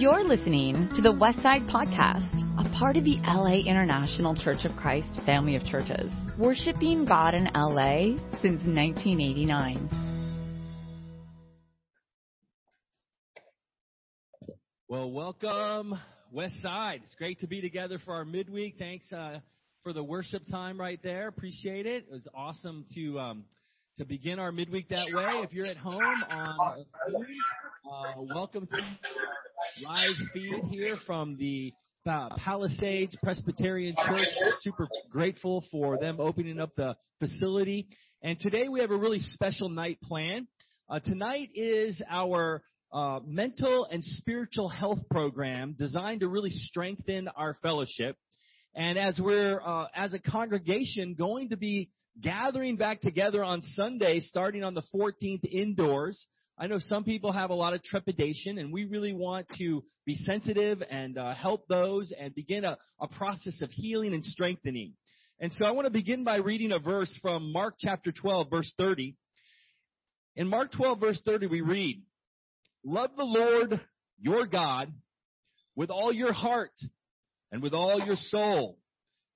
You're listening to the Westside Podcast, a part of the LA International Church of Christ family of churches, worshiping God in LA since 1989. Well, welcome, Westside. It's great to be together for our midweek. Thanks uh, for the worship time right there. Appreciate it. It was awesome to um, to begin our midweek that way. If you're at home on uh, welcome to live feed here from the uh, Palisades Presbyterian Church. Super grateful for them opening up the facility. And today we have a really special night planned. Uh, tonight is our uh, mental and spiritual health program designed to really strengthen our fellowship. And as we're, uh, as a congregation, going to be gathering back together on Sunday, starting on the 14th indoors, I know some people have a lot of trepidation, and we really want to be sensitive and uh, help those and begin a, a process of healing and strengthening. And so I want to begin by reading a verse from Mark chapter 12, verse 30. In Mark 12, verse 30, we read, Love the Lord your God with all your heart and with all your soul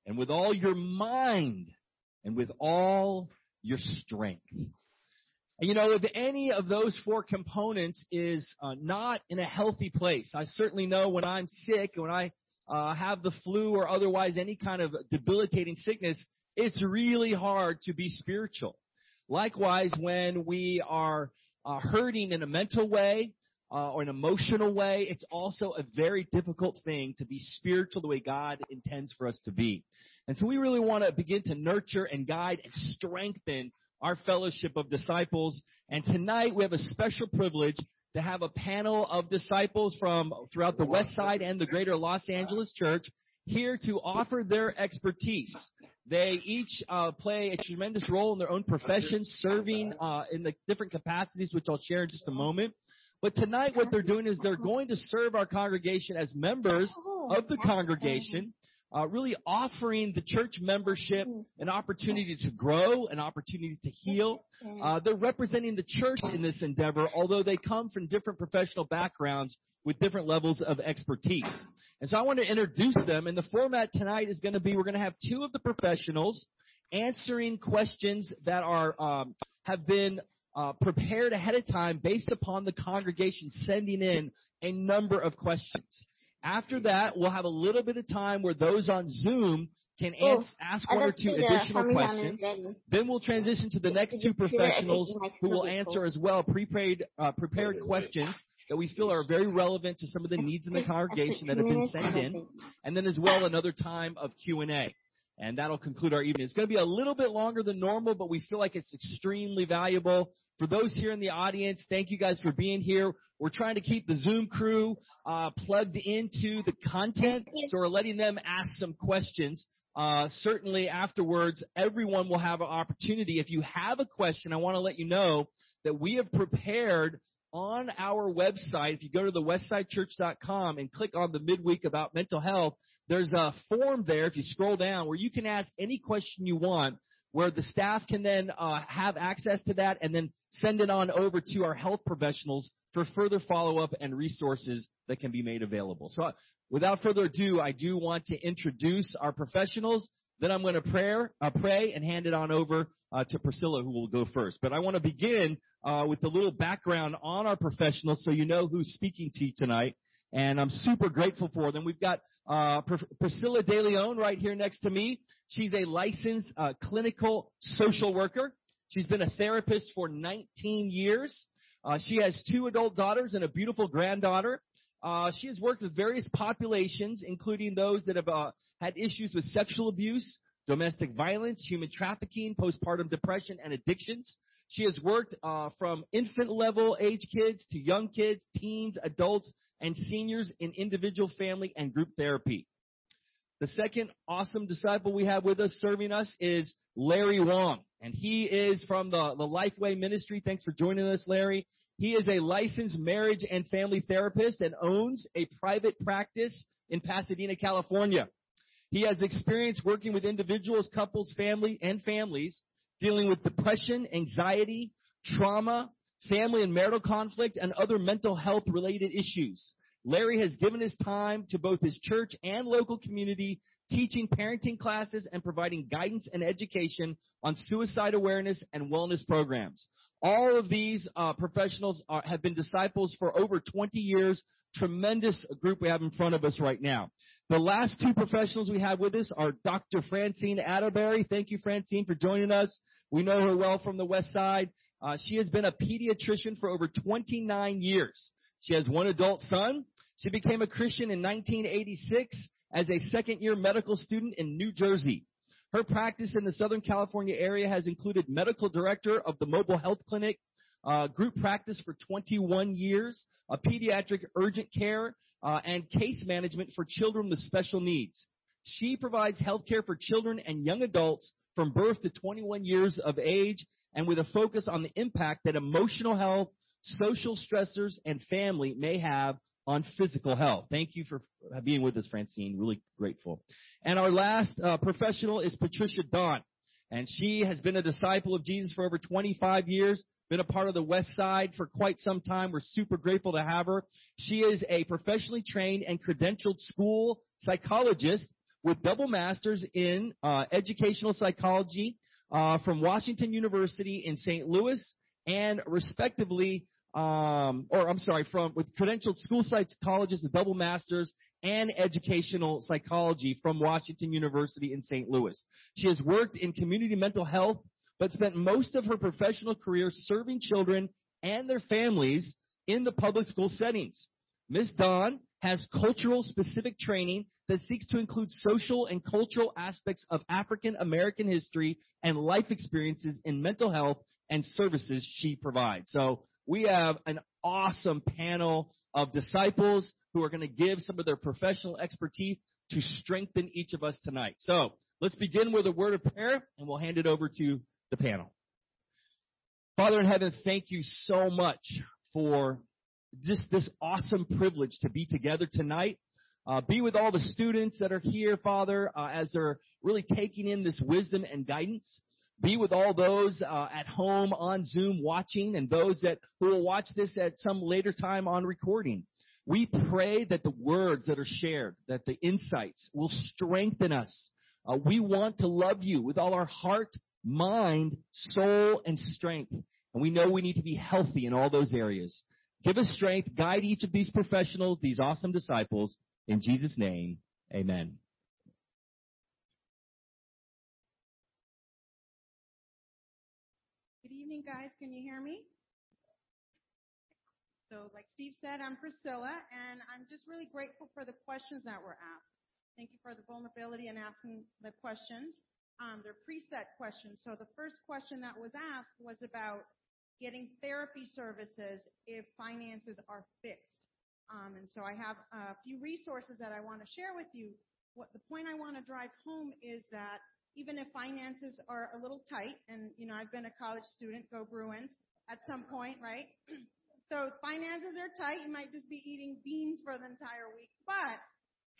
and with all your mind and with all your strength. You know, if any of those four components is uh, not in a healthy place, I certainly know when I'm sick, when I uh, have the flu or otherwise any kind of debilitating sickness, it's really hard to be spiritual. Likewise, when we are uh, hurting in a mental way uh, or an emotional way, it's also a very difficult thing to be spiritual the way God intends for us to be. And so we really want to begin to nurture and guide and strengthen our fellowship of disciples. And tonight we have a special privilege to have a panel of disciples from throughout the West Side and the greater Los Angeles church here to offer their expertise. They each uh, play a tremendous role in their own professions, serving uh, in the different capacities, which I'll share in just a moment. But tonight, what they're doing is they're going to serve our congregation as members of the congregation uh, really offering the church membership an opportunity to grow, an opportunity to heal. Uh, they're representing the church in this endeavor, although they come from different professional backgrounds with different levels of expertise. And so I want to introduce them, and the format tonight is going to be we're going to have two of the professionals answering questions that are um, have been uh, prepared ahead of time based upon the congregation sending in a number of questions. After that, we'll have a little bit of time where those on Zoom can oh, ask one or two additional questions. Then we'll transition to the next two professionals who will answer as well prepared, uh, prepared questions that we feel are very relevant to some of the needs in the congregation that have been sent in. And then as well another time of Q&A. And that'll conclude our evening. It's going to be a little bit longer than normal, but we feel like it's extremely valuable. For those here in the audience, thank you guys for being here. We're trying to keep the Zoom crew uh, plugged into the content, so we're letting them ask some questions. Uh, certainly afterwards, everyone will have an opportunity. If you have a question, I want to let you know that we have prepared on our website, if you go to the westsidechurch.com and click on the midweek about mental health, there's a form there if you scroll down where you can ask any question you want where the staff can then uh, have access to that and then send it on over to our health professionals for further follow-up and resources that can be made available. So without further ado, I do want to introduce our professionals. Then I'm going to pray, uh, pray and hand it on over uh, to Priscilla, who will go first. But I want to begin uh, with a little background on our professionals so you know who's speaking to you tonight. And I'm super grateful for them. We've got uh, Pr- Priscilla Deleon right here next to me. She's a licensed uh, clinical social worker. She's been a therapist for 19 years. Uh, she has two adult daughters and a beautiful granddaughter. Uh, she has worked with various populations, including those that have uh, had issues with sexual abuse, domestic violence, human trafficking, postpartum depression, and addictions. She has worked uh, from infant level age kids to young kids, teens, adults, and seniors in individual, family, and group therapy. The second awesome disciple we have with us serving us is Larry Wong, and he is from the, the Lifeway Ministry. Thanks for joining us, Larry. He is a licensed marriage and family therapist and owns a private practice in Pasadena, California. He has experience working with individuals, couples, family, and families dealing with depression, anxiety, trauma, family and marital conflict, and other mental health related issues. Larry has given his time to both his church and local community, teaching parenting classes and providing guidance and education on suicide awareness and wellness programs. All of these uh, professionals are, have been disciples for over 20 years. Tremendous group we have in front of us right now. The last two professionals we have with us are Dr. Francine Atterberry. Thank you, Francine, for joining us. We know her well from the West Side. Uh, she has been a pediatrician for over 29 years. She has one adult son. She became a Christian in 1986 as a second year medical student in New Jersey. Her practice in the Southern California area has included medical director of the mobile health clinic, uh, group practice for 21 years, a pediatric urgent care, uh, and case management for children with special needs. She provides health care for children and young adults from birth to 21 years of age and with a focus on the impact that emotional health, social stressors, and family may have on physical health. Thank you for being with us, Francine. Really grateful. And our last uh, professional is Patricia Don. And she has been a disciple of Jesus for over 25 years, been a part of the West Side for quite some time. We're super grateful to have her. She is a professionally trained and credentialed school psychologist with double masters in uh, educational psychology uh, from Washington University in St. Louis and respectively um, or I'm sorry, from with credentialed school psychologist, a double master's, and educational psychology from Washington University in St. Louis. She has worked in community mental health, but spent most of her professional career serving children and their families in the public school settings. Ms. Don has cultural specific training that seeks to include social and cultural aspects of African American history and life experiences in mental health and services she provides. So we have an awesome panel of disciples who are going to give some of their professional expertise to strengthen each of us tonight. So let's begin with a word of prayer and we'll hand it over to the panel. Father in heaven, thank you so much for just this awesome privilege to be together tonight. Uh, be with all the students that are here, Father, uh, as they're really taking in this wisdom and guidance. Be with all those uh, at home on Zoom watching and those that who will watch this at some later time on recording. We pray that the words that are shared, that the insights will strengthen us. Uh, we want to love you with all our heart, mind, soul, and strength. And we know we need to be healthy in all those areas. Give us strength. Guide each of these professionals, these awesome disciples. In Jesus' name, amen. Evening, guys. Can you hear me? So, like Steve said, I'm Priscilla, and I'm just really grateful for the questions that were asked. Thank you for the vulnerability and asking the questions. Um, they're preset questions. So the first question that was asked was about getting therapy services if finances are fixed. Um, and so I have a few resources that I want to share with you. What the point I want to drive home is that even if finances are a little tight, and you know, I've been a college student, go Bruins, at some point, right? so finances are tight, you might just be eating beans for the entire week, but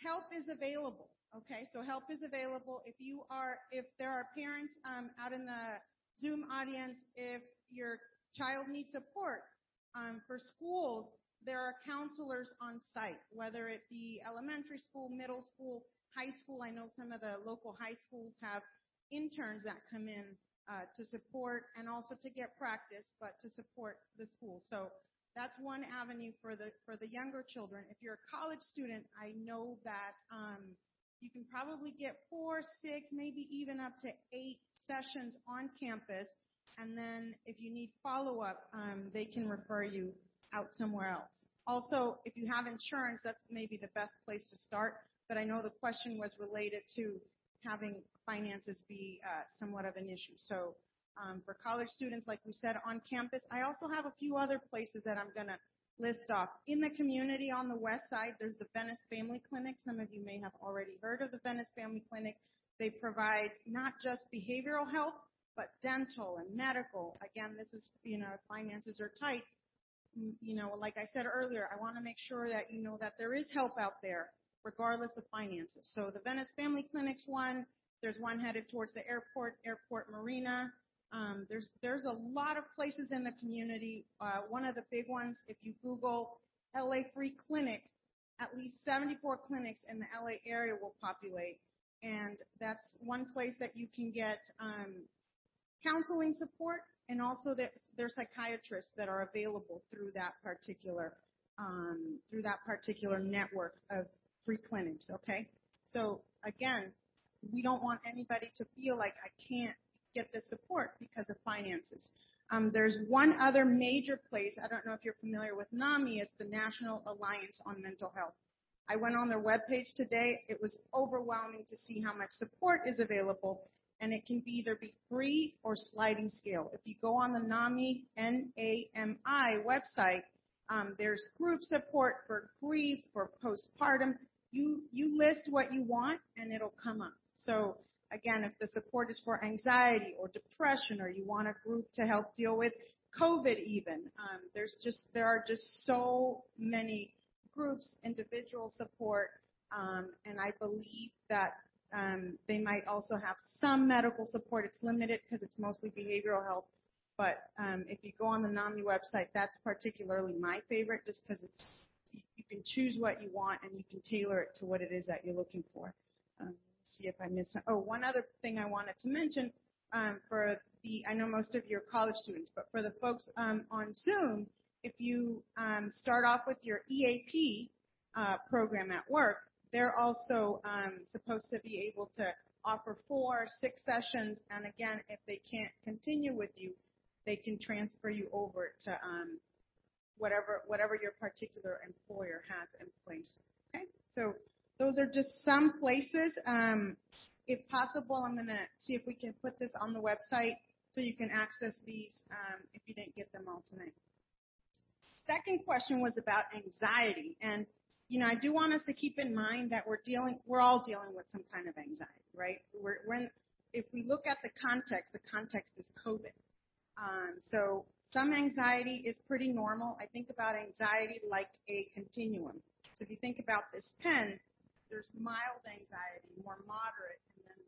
help is available. Okay, so help is available if you are, if there are parents um, out in the Zoom audience, if your child needs support um, for schools, there are counselors on site, whether it be elementary school, middle school, high school. I know some of the local high schools have interns that come in uh, to support and also to get practice, but to support the school. So that's one avenue for the for the younger children. If you're a college student, I know that um, you can probably get four, six, maybe even up to eight sessions on campus. And then if you need follow up, um, they can refer you out somewhere else. Also, if you have insurance, that's maybe the best place to start but I know the question was related to having finances be uh, somewhat of an issue. So um, for college students, like we said, on campus, I also have a few other places that I'm going to list off. In the community on the west side, there's the Venice Family Clinic. Some of you may have already heard of the Venice Family Clinic. They provide not just behavioral health, but dental and medical. Again, this is, you know, finances are tight. Mm, you know, like I said earlier, I want to make sure that you know that there is help out there regardless of finances. So the Venice Family Clinic's one. There's one headed towards the airport, Airport Marina. Um, there's there's a lot of places in the community. Uh, one of the big ones, if you Google LA Free Clinic, at least 74 clinics in the LA area will populate. And that's one place that you can get um, counseling support and also there, are psychiatrists that are available through that particular um, through that particular network of free clinics. Okay, so again, we don't want anybody to feel like I can't get the support because of finances. Um, there's one other major place. I don't know if you're familiar with NAMI. It's the National Alliance on Mental Health. I went on their webpage today. It was overwhelming to see how much support is available, and it can be either be free or sliding scale. If you go on the NAMI N-A-M-I website, um, there's group support for grief, for postpartum. You you list what you want, and it'll come up. So again, if the support is for anxiety or depression, or you want a group to help deal with COVID, even um, there's just there are just so many groups, individual support, um, and I believe that um, they might also have some medical support. It's limited because it's mostly behavioral health. But um, if you go on the NAMI website, that's particularly my favorite, just because it's can choose what you want and you can tailor it to what it is that you're looking for. Um, see if I missed. Oh, one other thing I wanted to mention um, for the I know most of your college students, but for the folks um, on Zoom, if you um, start off with your EAP uh, program at work, they're also um, supposed to be able to offer four, six sessions, and again, if they can't continue with you, they can transfer you over to um, whatever whatever your particular employer has in place. Okay, so those are just some places. Um, if possible, I'm going to see if we can put this on the website so you can access these um, if you didn't get them all tonight. Second question was about anxiety, and you know I do want us to keep in mind that we're dealing, we're all dealing with some kind of anxiety, right? We're, we're in, if we look at the context, the context is COVID. Um, so some anxiety is pretty normal. I think about anxiety like a continuum. So if you think about this pen, there's mild anxiety, more moderate, and then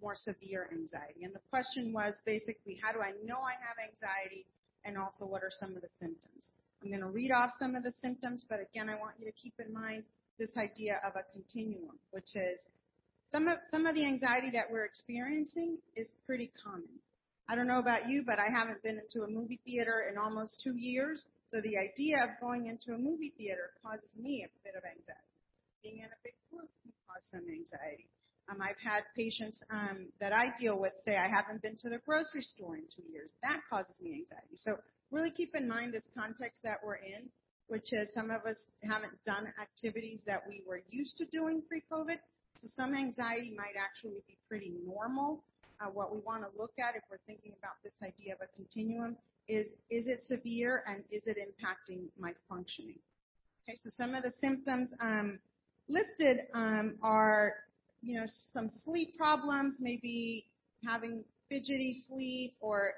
more severe anxiety. And the question was basically, how do I know I have anxiety? And also, what are some of the symptoms? I'm going to read off some of the symptoms, but again, I want you to keep in mind this idea of a continuum, which is some of, some of the anxiety that we're experiencing is pretty common. I don't know about you, but I haven't been into a movie theater in almost two years. So the idea of going into a movie theater causes me a bit of anxiety. Being in a big group can cause some anxiety. Um, I've had patients um, that I deal with say I haven't been to the grocery store in two years. That causes me anxiety. So really keep in mind this context that we're in, which is some of us haven't done activities that we were used to doing pre-COVID. So some anxiety might actually be pretty normal uh, what we want to look at if we're thinking about this idea of a continuum is, is it severe and is it impacting my functioning? Okay, so some of the symptoms um, listed um, are, you know, some sleep problems, maybe having fidgety sleep, or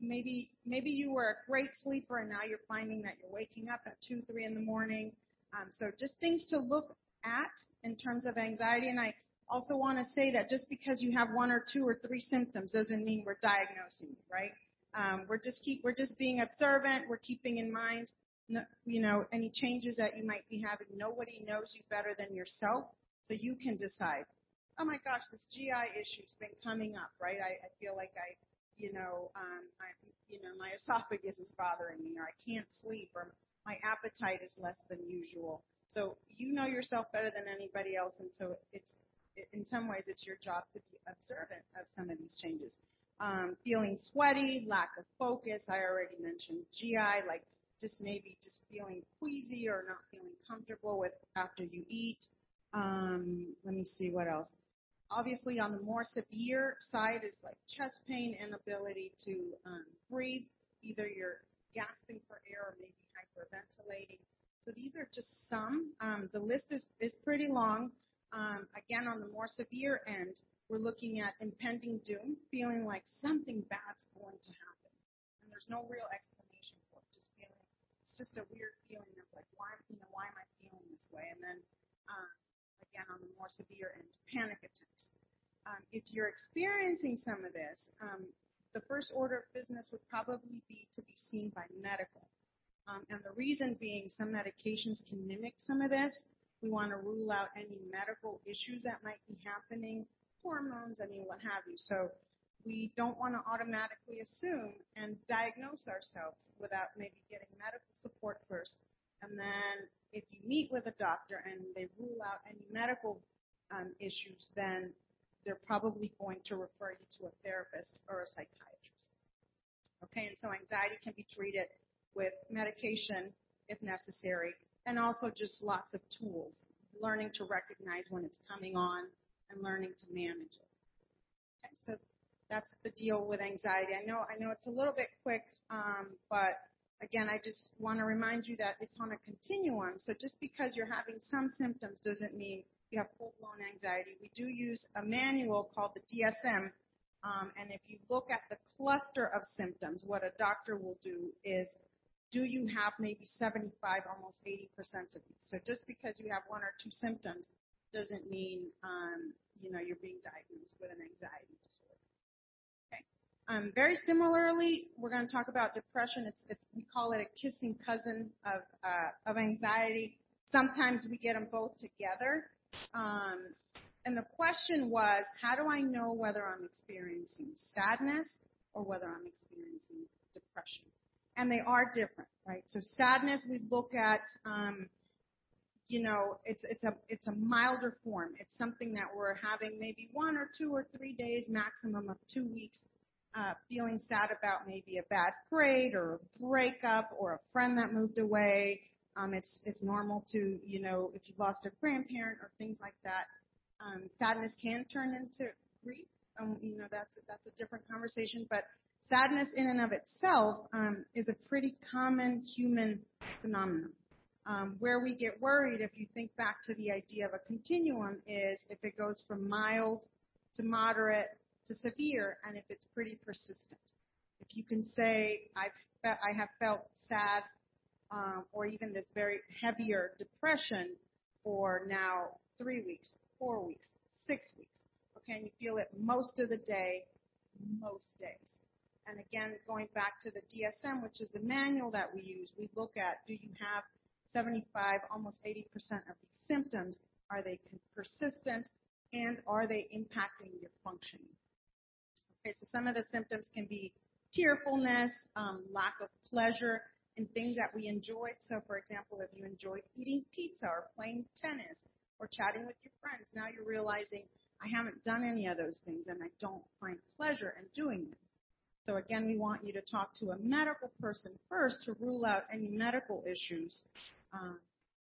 maybe maybe you were a great sleeper and now you're finding that you're waking up at two, three in the morning. Um, so just things to look at in terms of anxiety. And I also want to say that just because you have one or two or three symptoms doesn't mean we're diagnosing you, right? Um, we're just keep we're just being observant. We're keeping in mind, you know, any changes that you might be having. Nobody knows you better than yourself, so you can decide. Oh my gosh, this GI issue's been coming up, right? I, I feel like I, you know, um, I, you know, my esophagus is bothering me, or I can't sleep, or my appetite is less than usual. So you know yourself better than anybody else, and so it's in some ways it's your job to be observant of some of these changes. Um, feeling sweaty, lack of focus. I already mentioned GI, like just maybe just feeling queasy or not feeling comfortable with after you eat. Um, let me see what else. Obviously, on the more severe side is like chest pain, inability to um, breathe. Either you're gasping for air or maybe hyperventilating. So these are just some. Um, the list is, is pretty long. Um, again, on the more severe end, we're looking at impending doom, feeling like something bad's going to happen. And there's no real explanation for it. Just feeling, it's just a weird feeling of like, why, you know, why am I feeling this way? And then, uh, again, on the more severe end, panic attacks. Um, if you're experiencing some of this, um, the first order of business would probably be to be seen by medical. Um, and the reason being some medications can mimic some of this, We want to rule out any medical issues that might be happening, hormones, I mean, what have you. So we don't want to automatically assume and diagnose ourselves without maybe getting medical support first. And then if you meet with a doctor and they rule out any medical um, issues, then they're probably going to refer you to a therapist or a psychiatrist. Okay, and so anxiety can be treated with medication if necessary, and also just lots of tools, learning to recognize when it's coming on and learning to manage it. Okay, so that's the deal with anxiety. I know, I know it's a little bit quick, um, but again, I just want to remind you that it's on a continuum. So just because you're having some symptoms doesn't mean you have full-blown anxiety. We do use a manual called the DSM, um, and if you look at the cluster of symptoms, what a doctor will do is do you have maybe 75, almost 80% of these? So just because you have one or two symptoms doesn't mean, um, you know, you're being diagnosed with an anxiety disorder. Okay. um, very similarly, we're going to talk about depression. It's, it's, we call it a kissing cousin of uh, of anxiety. Sometimes we get them both together. Um, and the question was, how do I know whether I'm experiencing sadness or whether I'm experiencing depression? And they are different, right? So sadness, we look at, um, you know, it's it's a it's a milder form. It's something that we're having maybe one or two or three days, maximum of two weeks uh, feeling sad about maybe a bad grade or a breakup or a friend that moved away. Um, it's it's normal to you know if you've lost a grandparent or things like that. Um, sadness can turn into grief. Um, you know that's that's a different conversation, but sadness in and of itself um, is a pretty common human phenomenon. Um, where we get worried, if you think back to the idea of a continuum, is if it goes from mild to moderate to severe and if it's pretty persistent. If you can say, I've fe- I have felt sad um, or even this very heavier depression for now three weeks, four weeks, six weeks. Okay, and you feel it most of the day, most days. And again, going back to the DSM, which is the manual that we use, we look at do you have 75, almost 80% of these symptoms? Are they persistent? And are they impacting your functioning? Okay, so some of the symptoms can be tearfulness, um, lack of pleasure in things that we enjoyed. So, for example, if you enjoyed eating pizza or playing tennis or chatting with your friends, now you're realizing I haven't done any of those things and I don't find pleasure in doing them. So again, we want you to talk to a medical person first to rule out any medical issues, um,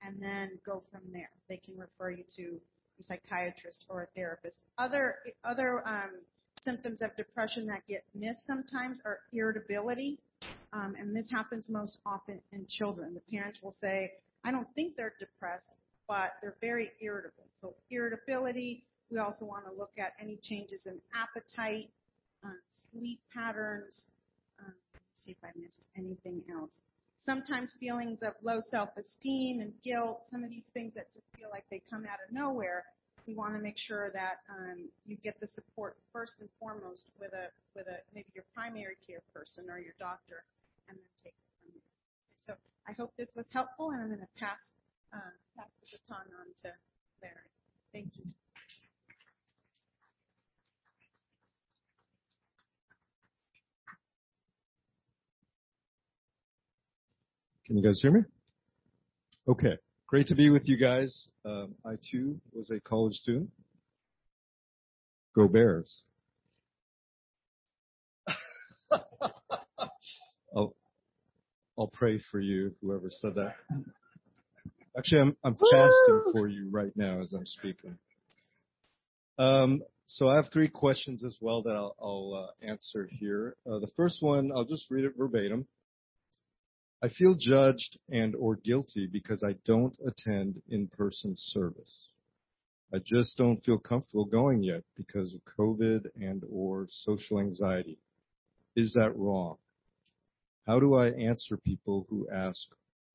and then go from there. They can refer you to a psychiatrist or a therapist. Other other um, symptoms of depression that get missed sometimes are irritability, um, and this happens most often in children. The parents will say, I don't think they're depressed, but they're very irritable. So irritability, we also want to look at any changes in appetite, uh, sleep patterns. Uh, see if I missed anything else. Sometimes feelings of low self-esteem and guilt, some of these things that just feel like they come out of nowhere we want to make sure that um, you get the support first and foremost with a with a maybe your primary care person or your doctor, and then take it from there. So I hope this was helpful, and I'm going to pass uh, pass the baton on to Larry. Thank you. Can you guys hear me? Okay. Great to be with you guys. Um, I too was a college student. Go Bears. I'll, I'll pray for you, whoever said that. Actually, I'm, I'm fasting for you right now as I'm speaking. Um, so I have three questions as well that I'll, I'll uh, answer here. Uh, the first one, I'll just read it verbatim. I feel judged and or guilty because I don't attend in-person service. I just don't feel comfortable going yet because of COVID and or social anxiety. Is that wrong? How do I answer people who ask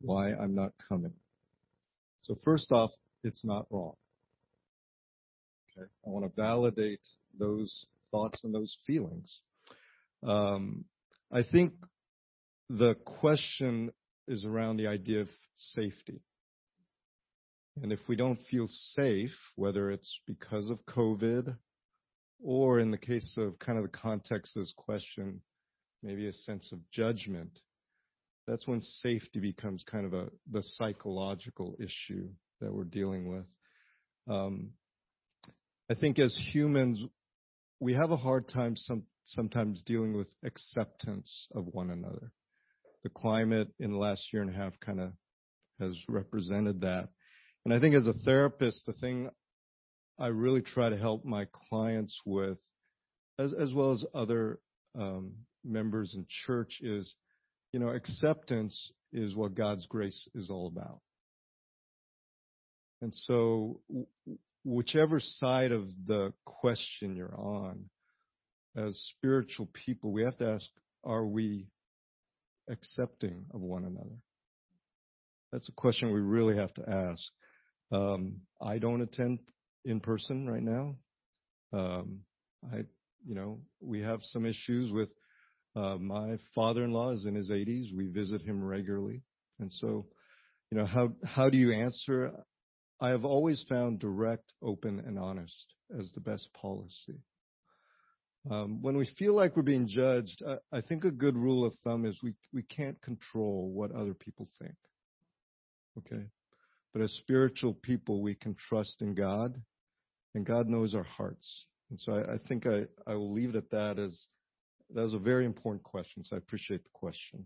why I'm not coming? So first off, it's not wrong. Okay. I want to validate those thoughts and those feelings. Um, I think the question is around the idea of safety. And if we don't feel safe, whether it's because of COVID or in the case of kind of the context of this question, maybe a sense of judgment, that's when safety becomes kind of a the psychological issue that we're dealing with. Um, I think as humans, we have a hard time some, sometimes dealing with acceptance of one another. The climate in the last year and a half kind of has represented that. And I think as a therapist, the thing I really try to help my clients with, as, as well as other um, members in church, is you know, acceptance is what God's grace is all about. And so, whichever side of the question you're on, as spiritual people, we have to ask, are we accepting of one another? That's a question we really have to ask. Um, I don't attend in person right now. Um, I, you know, we have some issues with uh, my father-in-law is in his 80s. We visit him regularly. And so, you know, how, how do you answer? I have always found direct, open, and honest as the best policy. Um, when we feel like we're being judged, I, I think a good rule of thumb is we, we can't control what other people think. Okay? But as spiritual people, we can trust in God, and God knows our hearts. And so I, I think I, I will leave it at that as that was a very important question, so I appreciate the question.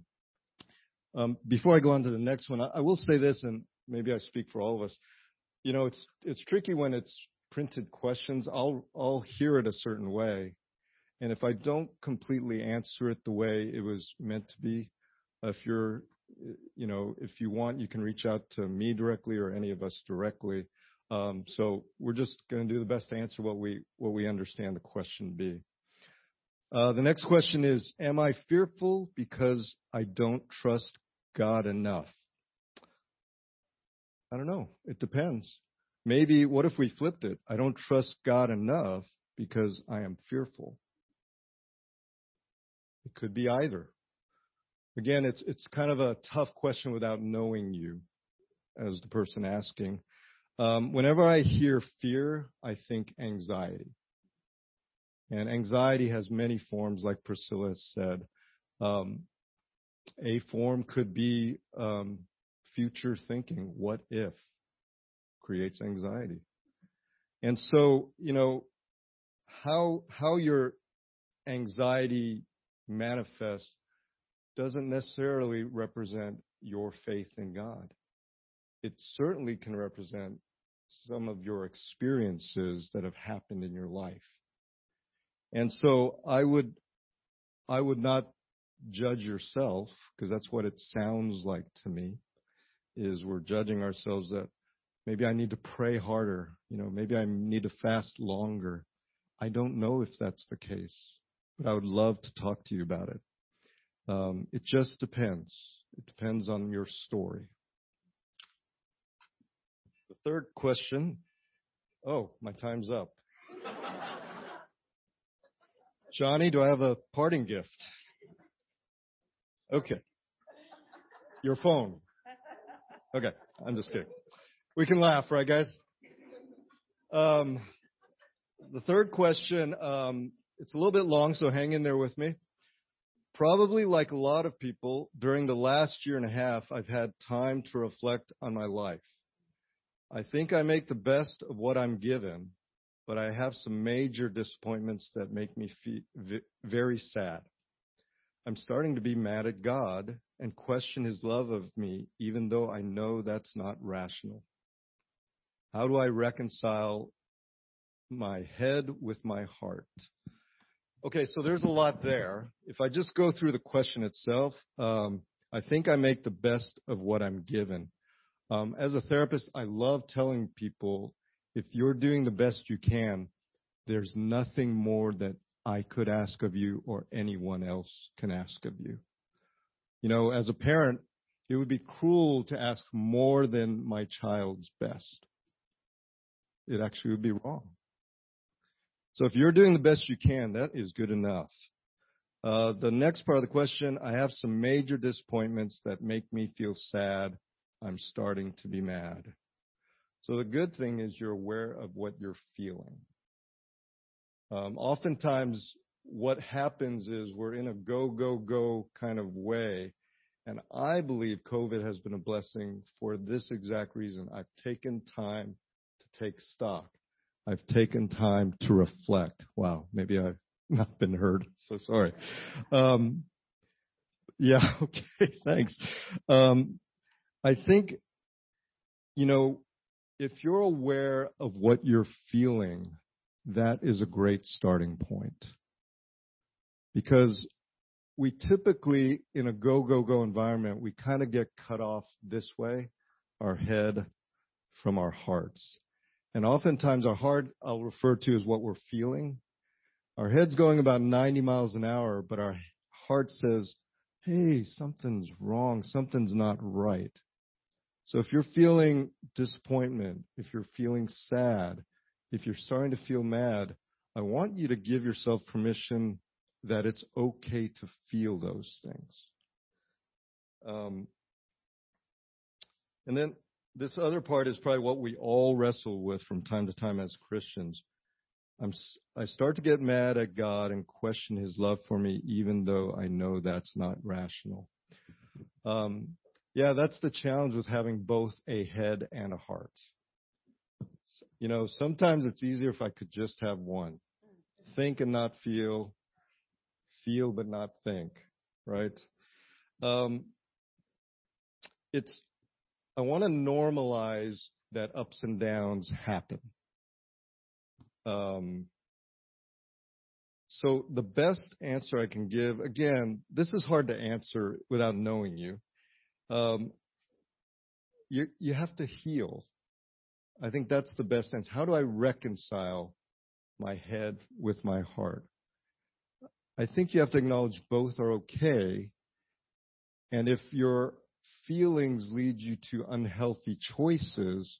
Um, before I go on to the next one, I, I will say this, and maybe I speak for all of us. You know, it's it's tricky when it's printed questions. I'll I'll hear it a certain way, and if I don't completely answer it the way it was meant to be, if you're, you know, if you want, you can reach out to me directly or any of us directly. Um, so we're just going to do the best to answer what we what we understand the question to be. Uh, the next question is, am I fearful because I don't trust God enough? I don't know. It depends. Maybe what if we flipped it? I don't trust God enough because I am fearful. It could be either. Again, it's it's kind of a tough question without knowing you, as the person asking. Um, whenever I hear fear, I think anxiety. And anxiety has many forms, like Priscilla said. Um, a form could be um, future thinking. What if creates anxiety? And so, you know, how how your anxiety manifests doesn't necessarily represent your faith in God. It certainly can represent some of your experiences that have happened in your life. And so I would, I would not judge yourself because that's what it sounds like to me is we're judging ourselves that maybe I need to pray harder. You know, maybe I need to fast longer. I don't know if that's the case, but I would love to talk to you about it. Um, it just depends. It depends on your story. The third question. Oh, my time's up. Johnny, do I have a parting gift? Okay. Your phone. Okay, I'm just kidding. We can laugh, right, guys? Um, the third question, um, it's a little bit long, so hang in there with me. Probably like a lot of people, during the last year and a half, I've had time to reflect on my life. I think I make the best of what I'm given, but I have some major disappointments that make me feel very sad. I'm starting to be mad at God and question his love of me, even though I know that's not rational. How do I reconcile my head with my heart? Okay, so there's a lot there. If I just go through the question itself, um, I think I make the best of what I'm given. Um, as a therapist, I love telling people if you're doing the best you can, there's nothing more that I could ask of you or anyone else can ask of you. You know, as a parent, it would be cruel to ask more than my child's best. It actually would be wrong. So if you're doing the best you can, that is good enough. Uh, the next part of the question, I have some major disappointments that make me feel sad. I'm starting to be mad. So the good thing is you're aware of what you're feeling. Um, oftentimes, what happens is we're in a go, go, go kind of way. And I believe COVID has been a blessing for this exact reason. I've taken time to take stock. I've taken time to reflect. Wow, maybe I've not been heard. So sorry. Um, yeah, okay, thanks. Um, I think, you know, if you're aware of what you're feeling, that is a great starting point. Because we typically, in a go, go, go environment, we kind of get cut off this way, our head from our hearts. And oftentimes our heart, I'll refer to as what we're feeling. Our head's going about 90 miles an hour, but our heart says, hey, something's wrong, something's not right. So if you're feeling disappointment, if you're feeling sad, if you're starting to feel mad, I want you to give yourself permission that it's okay to feel those things. Um, and then this other part is probably what we all wrestle with from time to time as Christians. I'm, I start to get mad at God and question his love for me, even though I know that's not rational. Um, yeah, that's the challenge with having both a head and a heart. You know, sometimes it's easier if I could just have one. Think and not feel, feel but not think, right? Um, it's, I want to normalize that ups and downs happen. Um, so the best answer I can give, again, this is hard to answer without knowing you. Um, you, you have to heal. I think that's the best answer. How do I reconcile my head with my heart? I think you have to acknowledge both are okay. And if your feelings lead you to unhealthy choices,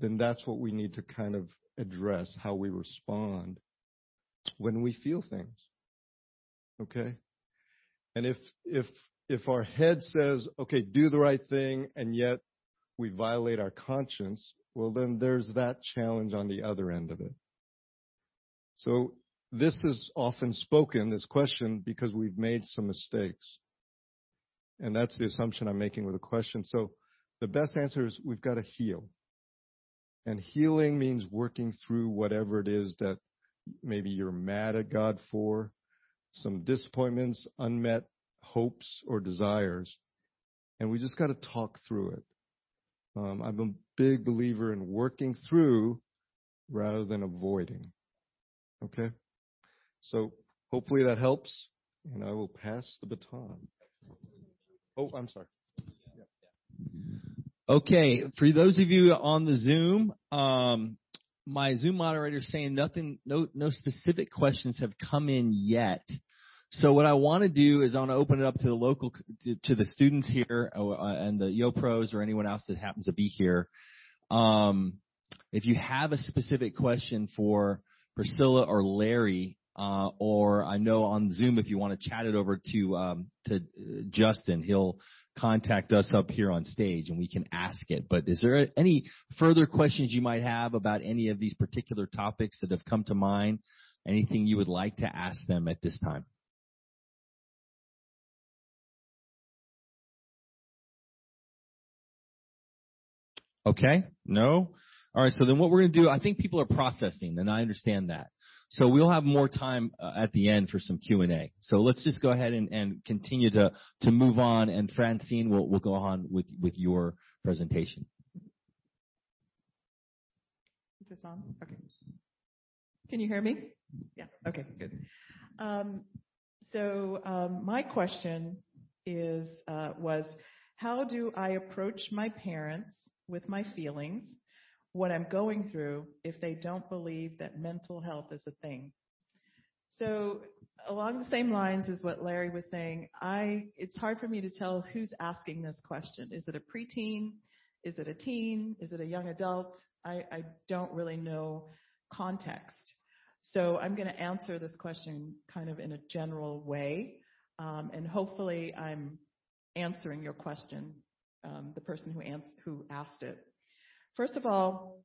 then that's what we need to kind of address, how we respond when we feel things. Okay? And if, if, if our head says, okay, do the right thing, and yet we violate our conscience, well, then there's that challenge on the other end of it. So this is often spoken, this question, because we've made some mistakes. And that's the assumption I'm making with the question. So the best answer is we've got to heal. And healing means working through whatever it is that maybe you're mad at God for, some disappointments, unmet hopes or desires. And we just got to talk through it. Um, I'm a big believer in working through rather than avoiding. Okay? So hopefully that helps, and I will pass the baton. Oh, I'm sorry. Okay, for those of you on the Zoom, um, my Zoom moderator is saying nothing, no, no specific questions have come in yet. So what I want to do is I want to open it up to the local, to, the students here uh, and the Yo Pros or anyone else that happens to be here. Um, if you have a specific question for Priscilla or Larry, uh, or I know on Zoom if you want to chat it over to um, to uh, Justin, he'll contact us up here on stage and we can ask it. But is there any further questions you might have about any of these particular topics that have come to mind? Anything you would like to ask them at this time? Okay? No? All right, so then what we're going to do, I think people are processing, and I understand that. So we'll have more time uh, at the end for some Q&A. So let's just go ahead and, continue to, to move on, and Francine will, go on with, with your presentation. Is this on? Okay. Can you hear me? Yeah. Okay, good. Um, so um, my question is uh, was how do I approach my parents with my feelings what I'm going through if they don't believe that mental health is a thing. So along the same lines as what Larry was saying, I, it's hard for me to tell who's asking this question. Is it a preteen? Is it a teen? Is it a young adult? I, I don't really know context. So I'm going to answer this question kind of in a general way. Um, and hopefully I'm answering your question, um, the person who, ans- who asked it. First of all,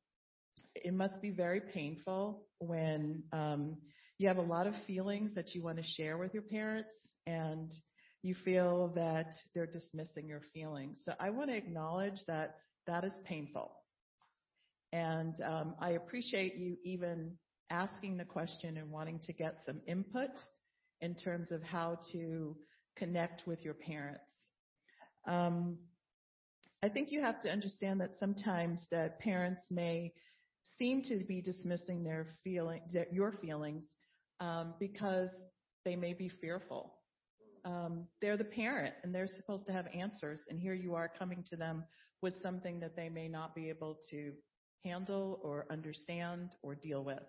it must be very painful when um, you have a lot of feelings that you want to share with your parents and you feel that they're dismissing your feelings. So I want to acknowledge that that is painful. And um, I appreciate you even asking the question and wanting to get some input in terms of how to connect with your parents. Um, I think you have to understand that sometimes that parents may seem to be dismissing their feeling, your feelings, um, because they may be fearful. Um, they're the parent and they're supposed to have answers, and here you are coming to them with something that they may not be able to handle or understand or deal with.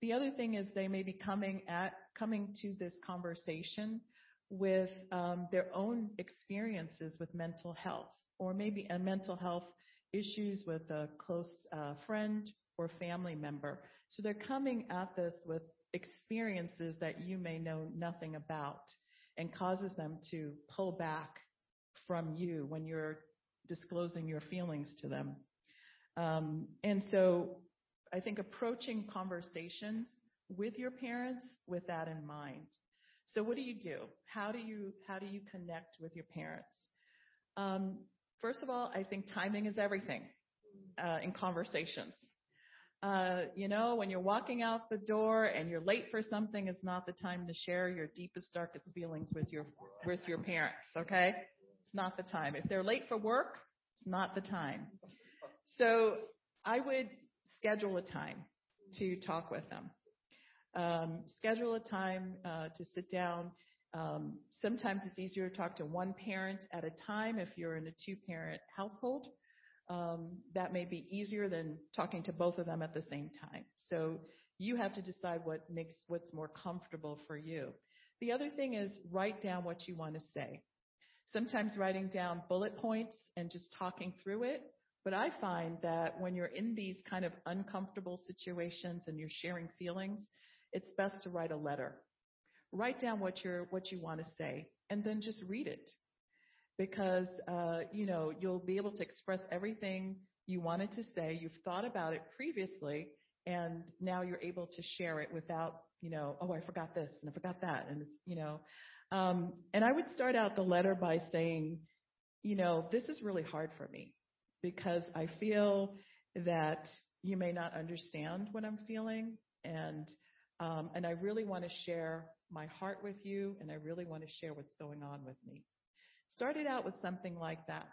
The other thing is they may be coming at coming to this conversation with um, their own experiences with mental health, or maybe a mental health issues with a close uh, friend or family member. So they're coming at this with experiences that you may know nothing about, and causes them to pull back from you when you're disclosing your feelings to them. Um, and so I think approaching conversations with your parents with that in mind. So what do you do? How do you how do you connect with your parents? Um, first of all, I think timing is everything uh, in conversations. Uh, you know, when you're walking out the door and you're late for something, it's not the time to share your deepest, darkest feelings with your with your parents. Okay, it's not the time. If they're late for work, it's not the time. So I would schedule a time to talk with them. Um, schedule a time uh, to sit down. Um, sometimes it's easier to talk to one parent at a time if you're in a two-parent household. Um, that may be easier than talking to both of them at the same time. So you have to decide what makes what's more comfortable for you. The other thing is write down what you want to say. Sometimes writing down bullet points and just talking through it but I find that when you're in these kind of uncomfortable situations and you're sharing feelings, it's best to write a letter. Write down what you're, what you want to say and then just read it. Because, uh, you know, you'll be able to express everything you wanted to say. You've thought about it previously and now you're able to share it without, you know, oh, I forgot this and I forgot that. And you know, um, and I would start out the letter by saying, you know, this is really hard for me because I feel that you may not understand what I'm feeling and um, and I really want to share my heart with you and I really want to share what's going on with me. Start it out with something like that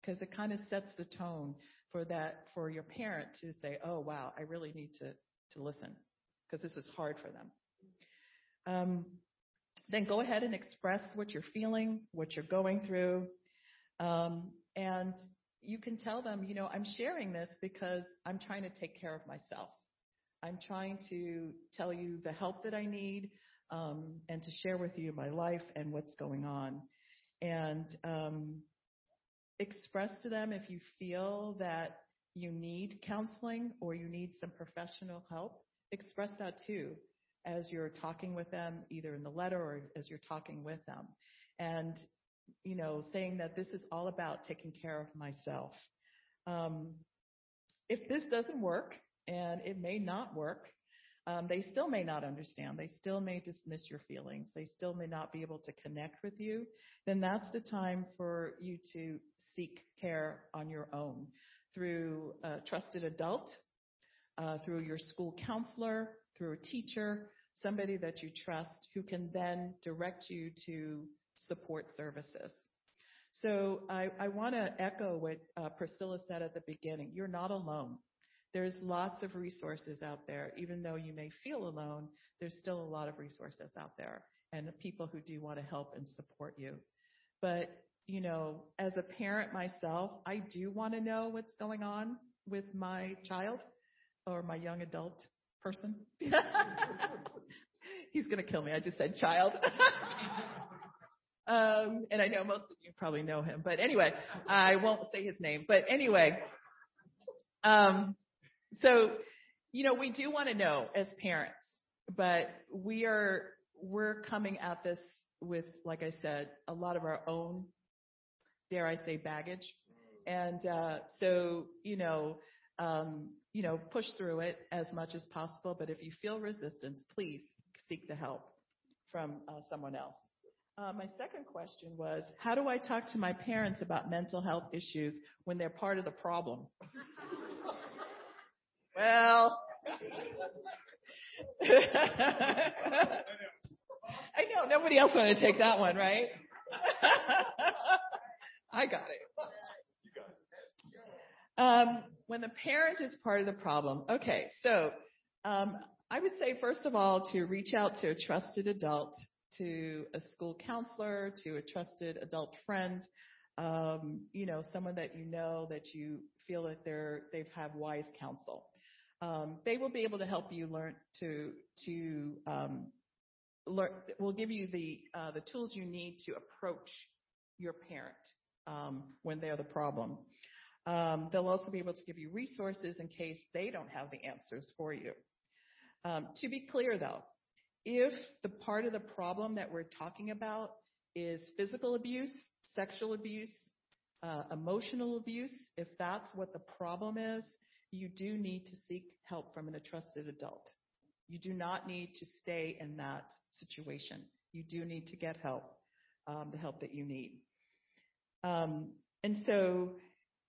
because it kind of sets the tone for that for your parent to say, "Oh wow, I really need to to listen because this is hard for them." Um, then go ahead and express what you're feeling, what you're going through, um, and you can tell them, you know, I'm sharing this because I'm trying to take care of myself. I'm trying to tell you the help that I need um, and to share with you my life and what's going on. And um, express to them if you feel that you need counseling or you need some professional help, express that too as you're talking with them, either in the letter or as you're talking with them. And you know, saying that this is all about taking care of myself. Um, if this doesn't work, and it may not work, um, they still may not understand. They still may dismiss your feelings. They still may not be able to connect with you. Then that's the time for you to seek care on your own through a trusted adult, uh, through your school counselor, through a teacher, somebody that you trust who can then direct you to support services. So I, I want to echo what uh, Priscilla said at the beginning. You're not alone. There's lots of resources out there. Even though you may feel alone, there's still a lot of resources out there and people who do want to help and support you. But, you know, as a parent myself, I do want to know what's going on with my child or my young adult person. He's going to kill me. I just said child. Um, and I know most of you probably know him, but anyway, I won't say his name. But anyway, um, so you know, we do want to know as parents, but we are we're coming at this with, like I said, a lot of our own, dare I say, baggage, and uh, so you know, um, you know, push through it as much as possible. But if you feel resistance, please seek the help from uh, someone else. Uh, my second question was, how do I talk to my parents about mental health issues when they're part of the problem? well, I know nobody else wanted to take that one, right? I got it. Um, when the parent is part of the problem, okay. So um, I would say first of all to reach out to a trusted adult, to a school counselor, to a trusted adult friend, um, you know, someone that you know that you feel that they're they've had wise counsel. Um, they will be able to help you learn to to um, learn. Will give you the uh, the tools you need to approach your parent um, when they're the problem. Um, they'll also be able to give you resources in case they don't have the answers for you. Um, to be clear, though, if the part of the problem that we're talking about is physical abuse, sexual abuse, uh, emotional abuse, if that's what the problem is, you do need to seek help from a trusted adult. You do not need to stay in that situation. You do need to get help, um, the help that you need. Um, and so,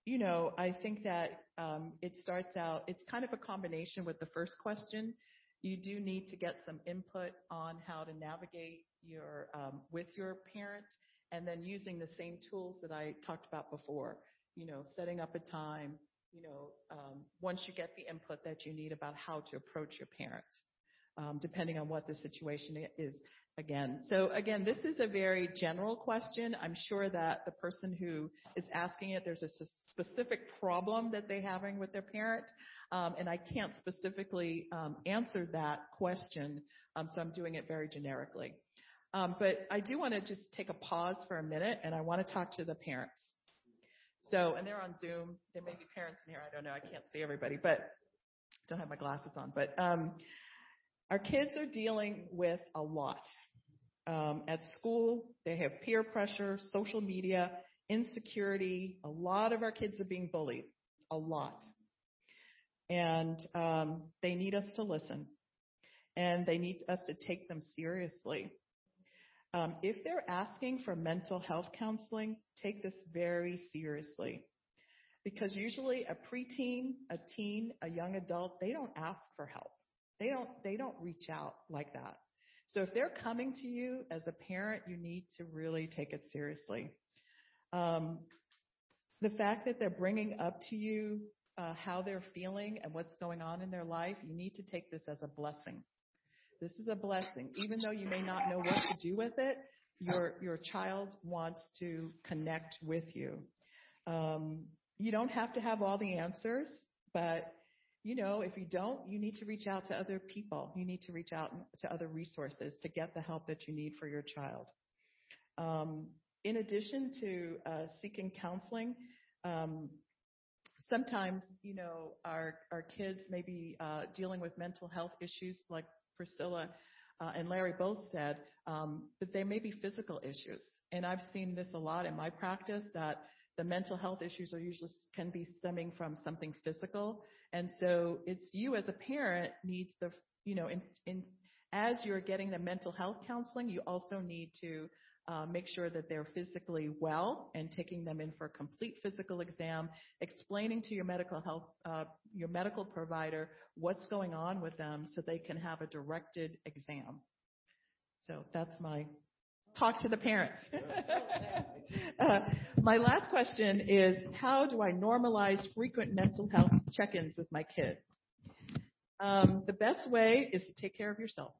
you know, I think that um, it starts out, it's kind of a combination with the first question. You do need to get some input on how to navigate your um, with your parent, and then using the same tools that I talked about before. You know, setting up a time. You know, um, once you get the input that you need about how to approach your parent, um, depending on what the situation is again. So again, this is a very general question. I'm sure that the person who is asking it, there's a specific problem that they're having with their parent, um, and I can't specifically um, answer that question, um, so I'm doing it very generically. Um, but I do want to just take a pause for a minute, and I want to talk to the parents. So, and they're on Zoom. There may be parents in here. I don't know. I can't see everybody, but don't have my glasses on. But um, our kids are dealing with a lot um, at school. They have peer pressure, social media, insecurity. A lot of our kids are being bullied. A lot. And um, they need us to listen. And they need us to take them seriously. Um, if they're asking for mental health counseling, take this very seriously. Because usually a preteen, a teen, a young adult, they don't ask for help. They don't, they don't reach out like that. So if they're coming to you as a parent, you need to really take it seriously. Um, the fact that they're bringing up to you uh, how they're feeling and what's going on in their life, you need to take this as a blessing. This is a blessing. Even though you may not know what to do with it, your, your child wants to connect with you. Um, you don't have to have all the answers, but you know, if you don't, you need to reach out to other people. You need to reach out to other resources to get the help that you need for your child. Um, in addition to uh, seeking counseling, um, sometimes, you know, our, our kids may be uh, dealing with mental health issues like Priscilla uh, and Larry both said, um, but there may be physical issues. And I've seen this a lot in my practice that the mental health issues are usually can be stemming from something physical. And so it's you as a parent needs the, you know, as you're getting the mental health counseling, you also need to uh, make sure that they're physically well and taking them in for a complete physical exam, explaining to your medical health, uh, your medical provider what's going on with them so they can have a directed exam. So that's my talk to the parents. uh, my last question is, how do I normalize frequent mental health check-ins with my kid? Um, the best way is to take care of yourself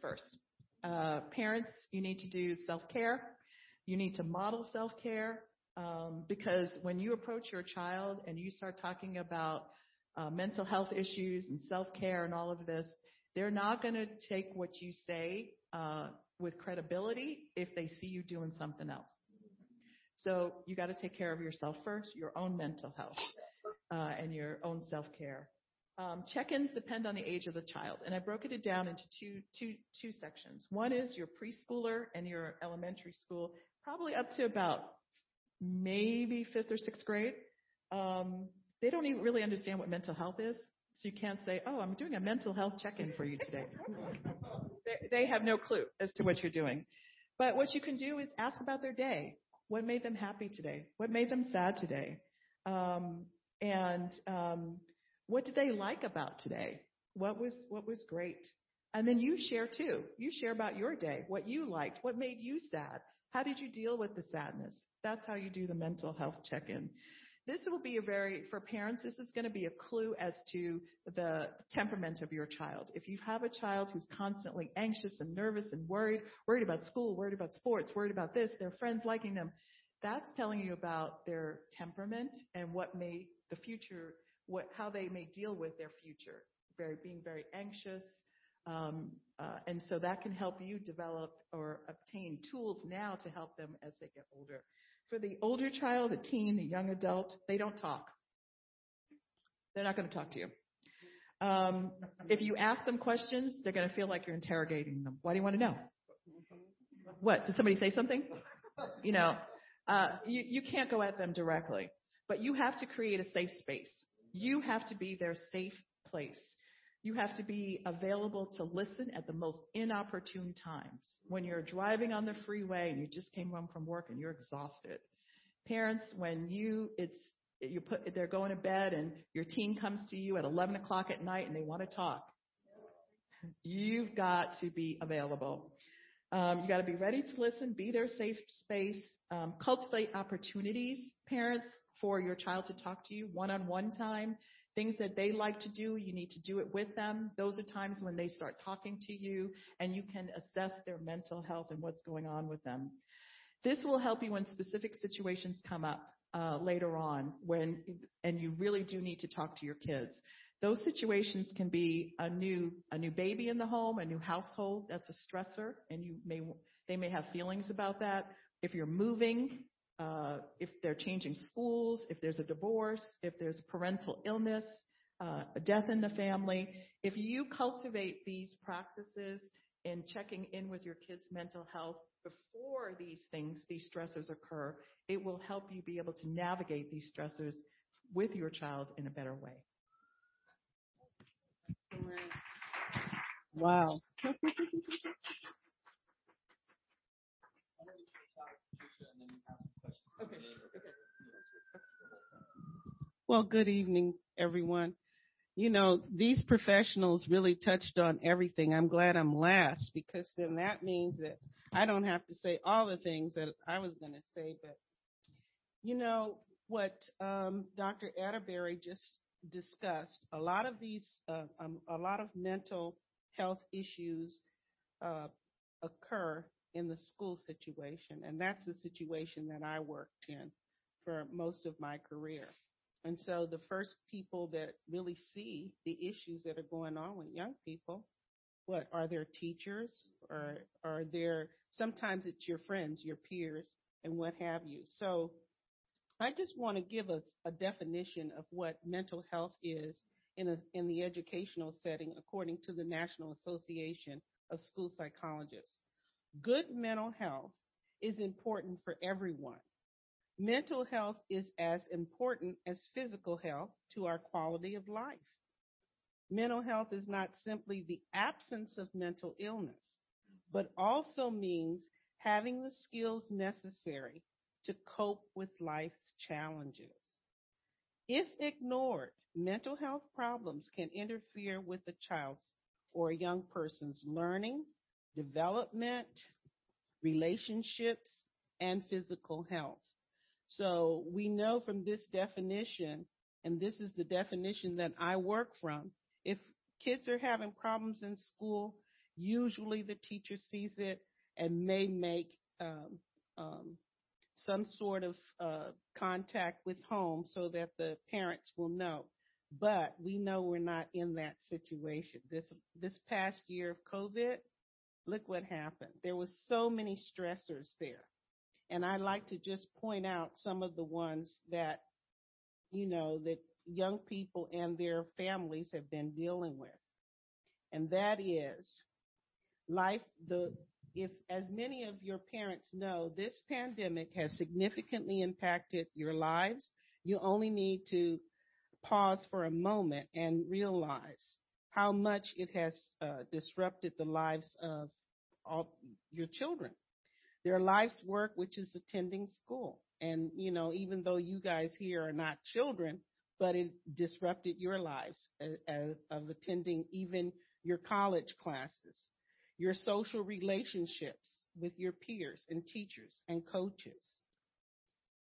first. Uh, parents, you need to do self-care. You need to model self-care um, because when you approach your child and you start talking about uh, mental health issues and self-care and all of this, they're not going to take what you say uh, with credibility if they see you doing something else. So you got to take care of yourself first, your own mental health, uh, and your own self-care. Um, check-ins depend on the age of the child, and I broke it down into two, two, two sections. One is your preschooler and your elementary school, probably up to about maybe fifth or sixth grade. Um, they don't even really understand what mental health is. So you can't say, oh, I'm doing a mental health check-in for you today. they, they have no clue as to what you're doing. But what you can do is ask about their day. What made them happy today? What made them sad today? Um, and um, what did they like about today? What was what was great? And then you share too. You share about your day, what you liked, what made you sad. How did you deal with the sadness? That's how you do the mental health check-in. This will be a very, for parents, this is going to be a clue as to the temperament of your child. If you have a child who's constantly anxious and nervous and worried, worried about school, worried about sports, worried about this, their friends liking them, that's telling you about their temperament and what may the future, what, how they may deal with their future. Very, being very anxious, um, uh, and so that can help you develop or obtain tools now to help them as they get older. For the older child, the teen, the young adult, they don't talk. They're not going to talk to you. Um, if you ask them questions, they're going to feel like you're interrogating them. Why do you want to know? What? Did somebody say something? You know, uh, you, you can't go at them directly, but you have to create a safe space. You have to be their safe place. You have to be available to listen at the most inopportune times. When you're driving on the freeway and you just came home from work and you're exhausted. Parents, when you, it's, you put, they're going to bed and your teen comes to you at 11 o'clock at night and they want to talk. You've got to be available. Um, you got to be ready to listen, be their safe space, um, cultivate opportunities, parents, for your child to talk to you one-on-one time. Things that they like to do, you need to do it with them. Those are times when they start talking to you and you can assess their mental health and what's going on with them. This will help you when specific situations come up uh, later on when, and you really do need to talk to your kids. Those situations can be a new, a new baby in the home, a new household. That's a stressor and you may, they may have feelings about that. If you're moving, uh, if they're changing schools, if there's a divorce, if there's parental illness, uh, a death in the family. If you cultivate these practices in checking in with your kids' mental health before these things, these stressors occur, it will help you be able to navigate these stressors with your child in a better way. Wow. Well, good evening, everyone. You know, these professionals really touched on everything. I'm glad I'm last because then that means that I don't have to say all the things that I was going to say. But, you know, what um, Dr. Atterberry just discussed, a lot of these, uh, um, a lot of mental health issues uh, occur in the school situation, and that's the situation that I worked in for most of my career. And so the first people that really see the issues that are going on with young people, what are their teachers or are there, sometimes it's your friends, your peers and what have you. So I just want to give us a definition of what mental health is in, a, in the educational setting according to the National Association of School Psychologists. Good mental health is important for everyone. Mental health is as important as physical health to our quality of life. Mental health is not simply the absence of mental illness, but also means having the skills necessary to cope with life's challenges. If ignored, mental health problems can interfere with a child's or a young person's learning, development, relationships, and physical health. So we know from this definition, and this is the definition that I work from, if kids are having problems in school, usually the teacher sees it and may make um, um, some sort of uh, contact with home so that the parents will know. But we know we're not in that situation. This this past year of COVID, look what happened. There was so many stressors there. And I'd like to just point out some of the ones that, you know, that young people and their families have been dealing with. And that is life, the, if as many of your parents know, this pandemic has significantly impacted your lives. You only need to pause for a moment and realize how much it has uh, disrupted the lives of all your children. Their life's work, which is attending school. And, you know, even though you guys here are not children, but it disrupted your lives as, of attending even your college classes, your social relationships with your peers and teachers and coaches,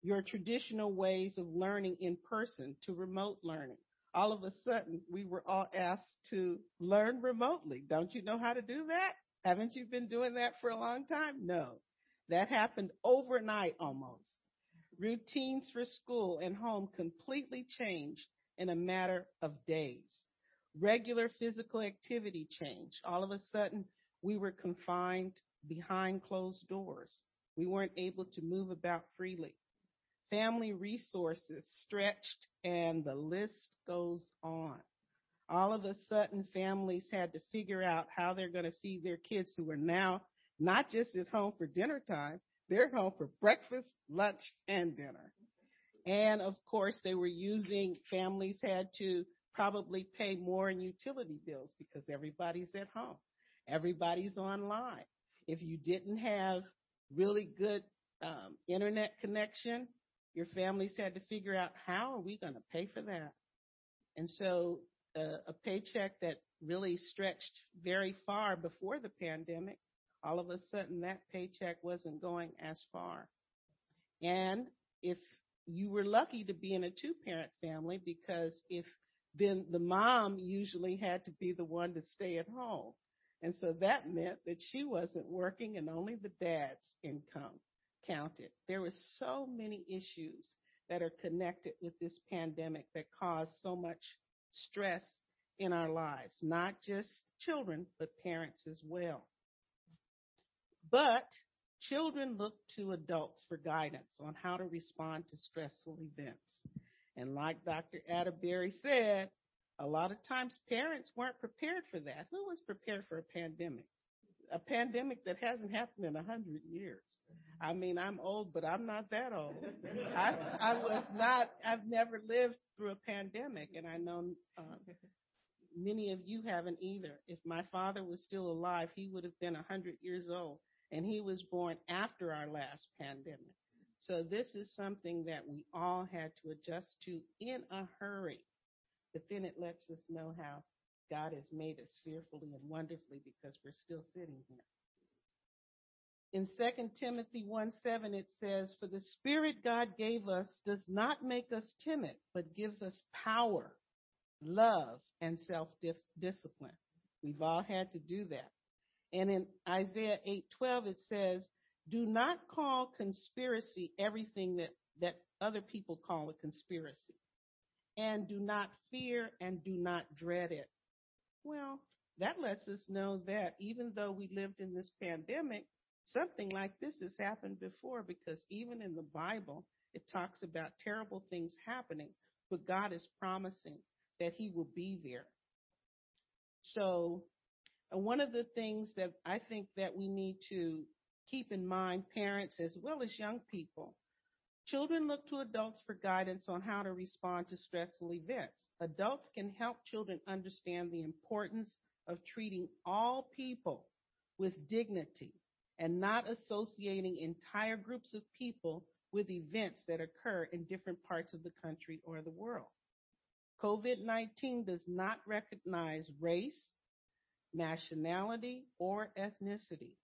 your traditional ways of learning in person to remote learning. All of a sudden, we were all asked to learn remotely. Don't you know how to do that? Haven't you been doing that for a long time? No. That happened overnight almost. Routines for school and home completely changed in a matter of days. Regular physical activity changed. All of a sudden, we were confined behind closed doors. We weren't able to move about freely. Family resources stretched and the list goes on. All of a sudden, families had to figure out how they're going to feed their kids who are now not just at home for dinner time, they're home for breakfast, lunch, and dinner. And of course, they were using, families had to probably pay more in utility bills because everybody's at home. Everybody's online. If you didn't have really good um, internet connection, your families had to figure out how are we going to pay for that. And so uh, a paycheck that really stretched very far before the pandemic, all of a sudden that paycheck wasn't going as far. And if you were lucky to be in a two parent family because if then the mom usually had to be the one to stay at home. And so that meant that she wasn't working and only the dad's income counted. There were so many issues that are connected with this pandemic that caused so much stress in our lives, not just children, but parents as well. But children look to adults for guidance on how to respond to stressful events. And like Dr. Atterberry said, a lot of times parents weren't prepared for that. Who was prepared for a pandemic? A pandemic that hasn't happened in a hundred years. I mean, I'm old, but I'm not that old. I, I was not, I've never lived through a pandemic and I know uh, many of you haven't either. If my father was still alive, he would have been a hundred years old and he was born after our last pandemic. So this is something that we all had to adjust to in a hurry. But then it lets us know how God has made us fearfully and wonderfully because we're still sitting here. In 2 Timothy 1 7, it says, For the Spirit God gave us does not make us timid, but gives us power, love, and self discipline. We've all had to do that. And in Isaiah 8:12 it says, "Do not call conspiracy everything that that other people call a conspiracy. And do not fear and do not dread it." Well, that lets us know that even though we lived in this pandemic, something like this has happened before because even in the Bible, it talks about terrible things happening, but God is promising that he will be there. So uh, one of the things that I think that we need to keep in mind, parents as well as young people, children look to adults for guidance on how to respond to stressful events. Adults can help children understand the importance of treating all people with dignity and not associating entire groups of people with events that occur in different parts of the country or the world. COVID-19 does not recognize race, nationality, or ethnicity.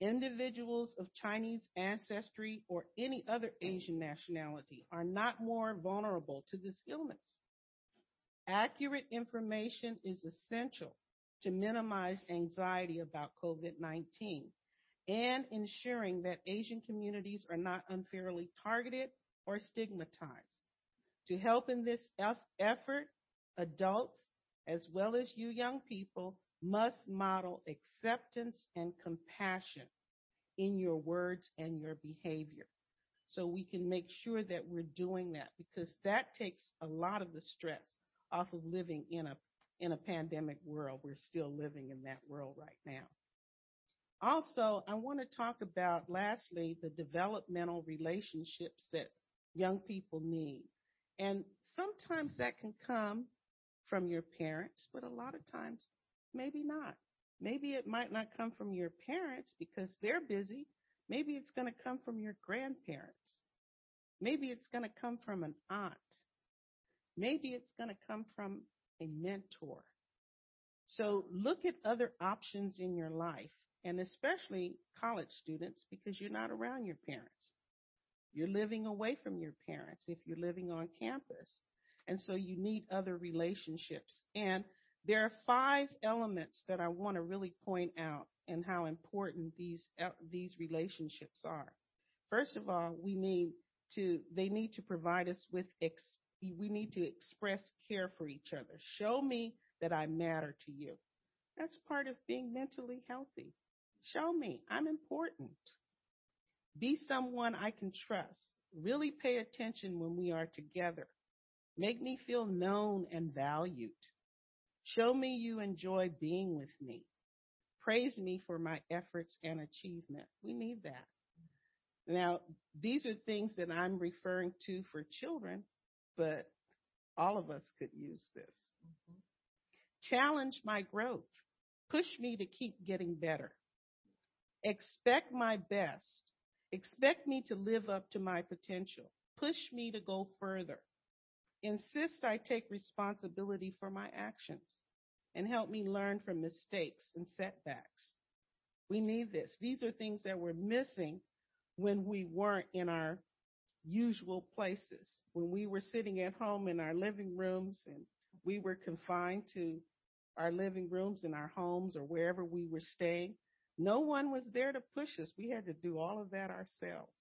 Individuals of Chinese ancestry or any other Asian nationality are not more vulnerable to this illness. Accurate information is essential to minimize anxiety about COVID-19 and ensuring that Asian communities are not unfairly targeted or stigmatized. To help in this effort, adults as well as you young people, must model acceptance and compassion in your words and your behavior. So we can make sure that we're doing that because that takes a lot of the stress off of living in a in a pandemic world. We're still living in that world right now. Also, I want to talk about lastly the developmental relationships that young people need. And sometimes that can come from your parents, but a lot of times maybe not. Maybe it might not come from your parents because they're busy. Maybe it's going to come from your grandparents. Maybe it's going to come from an aunt. Maybe it's going to come from a mentor. So look at other options in your life, and especially college students, because you're not around your parents. You're living away from your parents if you're living on campus. And so you need other relationships. And there are five elements that I want to really point out and how important these uh, these relationships are. First of all, we need to they need to provide us with ex, we need to express care for each other. Show me that I matter to you. That's part of being mentally healthy. Show me I'm important. Be someone I can trust. Really pay attention when we are together. Make me feel known and valued. Show me you enjoy being with me. Praise me for my efforts and achievement. We need that. Now, these are things that I'm referring to for children, but all of us could use this. Mm-hmm. Challenge my growth. Push me to keep getting better. Expect my best. Expect me to live up to my potential. Push me to go further. Insist I take responsibility for my actions and help me learn from mistakes and setbacks. We need this. These are things that we're missing when we weren't in our usual places, when we were sitting at home in our living rooms and we were confined to our living rooms in our homes or wherever we were staying. No one was there to push us. We had to do all of that ourselves.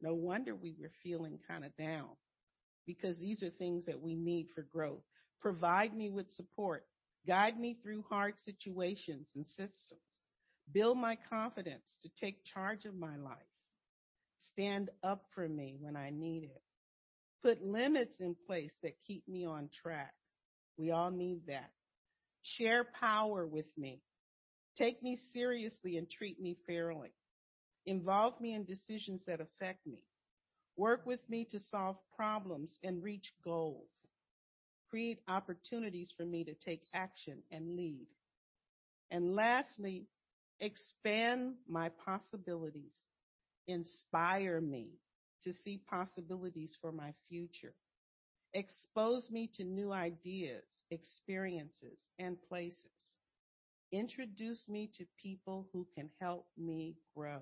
No wonder we were feeling kind of down because these are things that we need for growth. Provide me with support. Guide me through hard situations and systems. Build my confidence to take charge of my life. Stand up for me when I need it. Put limits in place that keep me on track. We all need that. Share power with me. Take me seriously and treat me fairly. Involve me in decisions that affect me. Work with me to solve problems and reach goals. Create opportunities for me to take action and lead. And lastly, expand my possibilities. Inspire me to see possibilities for my future. Expose me to new ideas, experiences, and places. Introduce me to people who can help me grow.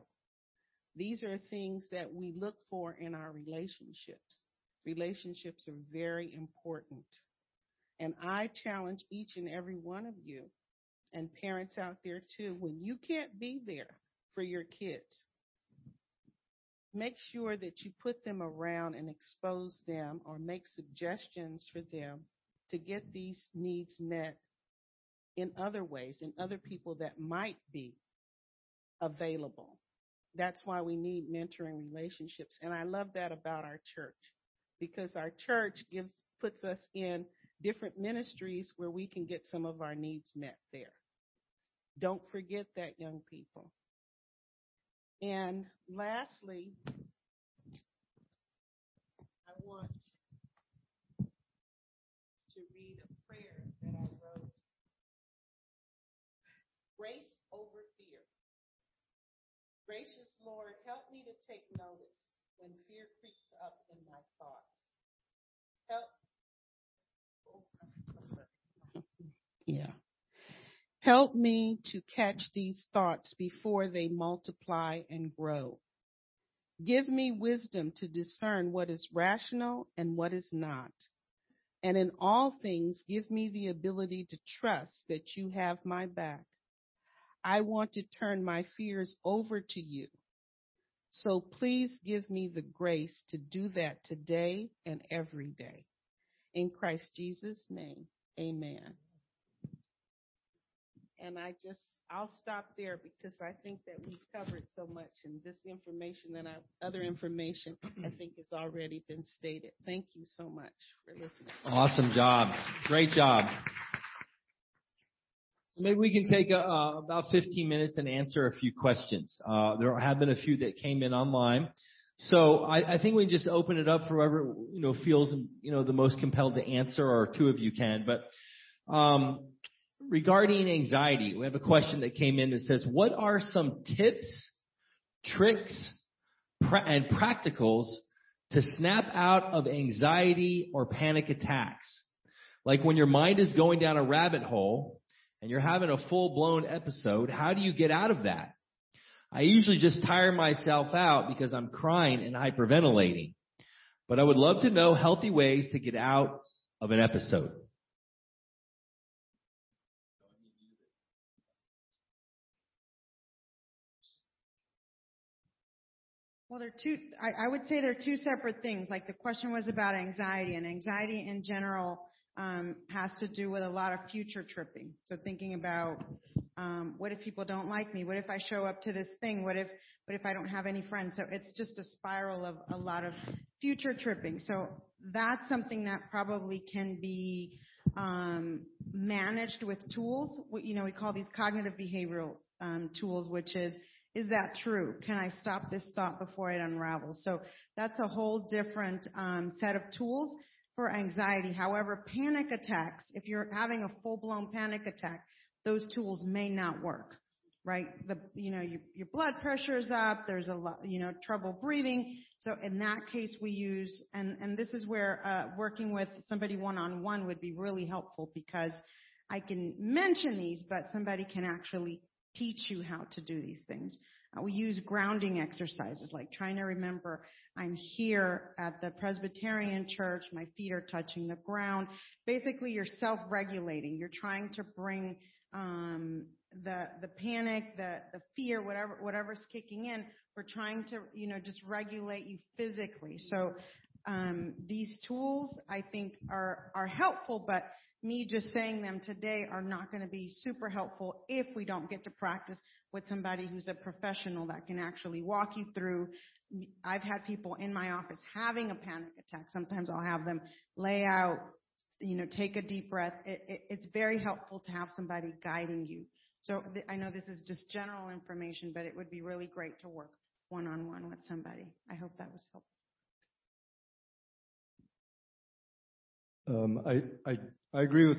These are things that we look for in our relationships. Relationships are very important. And I challenge each and every one of you and parents out there too, when you can't be there for your kids, make sure that you put them around and expose them or make suggestions for them to get these needs met in other ways, in other people that might be available. That's why we need mentoring relationships. And I love that about our church because our church gives, puts us in different ministries where we can get some of our needs met there. Don't forget that, young people. And lastly, I want to read a prayer that I wrote. Grace over fear. Gracious Lord, help me to take notice when fear creeps up in my thoughts. Help. Yeah. Help me to catch these thoughts before they multiply and grow. Give me wisdom to discern what is rational and what is not. And in all things, give me the ability to trust that you have my back. I want to turn my fears over to you. So please give me the grace to do that today and every day. In Christ Jesus' name, amen. And I just, I'll stop there because I think that we've covered so much and this information and other information I think has already been stated. Thank you so much for listening. Awesome job. Great job. So Maybe we can take uh, about 15 minutes and answer a few questions. Uh, there have been a few that came in online. So I, I think we can just open it up for whoever you know feels you know the most compelled to answer, or two of you can. But um, regarding anxiety, we have a question that came in that says, "What are some tips, tricks, pra- and practicals to snap out of anxiety or panic attacks? Like when your mind is going down a rabbit hole and you're having a full-blown episode, how do you get out of that?" I usually just tire myself out because I'm crying and hyperventilating. But I would love to know healthy ways to get out of an episode. Well, they're two, I, I would say they're two separate things. Like the question was about anxiety, and anxiety in general um, has to do with a lot of future tripping. So thinking about um, what if people don't like me? What if I show up to this thing? What if what if I don't have any friends? So it's just a spiral of a lot of future tripping. So that's something that probably can be um, managed with tools. What, you know, we call these cognitive behavioral um, tools, which is is that true? Can I stop this thought before it unravels? So that's a whole different um, set of tools for anxiety. However, panic attacks, if you're having a full-blown panic attack, those tools may not work, right? The, you know, your, your blood pressure is up, there's a lot, you know, trouble breathing. So in that case, we use, and, and this is where uh, working with somebody one-on-one would be really helpful because I can mention these, but somebody can actually teach you how to do these things. Uh, we use grounding exercises, like trying to remember I'm here at the Presbyterian church, my feet are touching the ground. Basically, you're self-regulating. You're trying to bring um, the the panic, the the fear, whatever whatever's kicking in. We're trying to you know just regulate you physically. So um, these tools I think are are helpful, but me just saying them today are not going to be super helpful if we don't get to practice with somebody who's a professional that can actually walk you through. I've had people in my office having a panic attack. Sometimes I'll have them lay out, you know, take a deep breath. It, it, it's very helpful to have somebody guiding you. So th- I know this is just general information, but it would be really great to work one on one with somebody. I hope that was helpful. I, I, agree with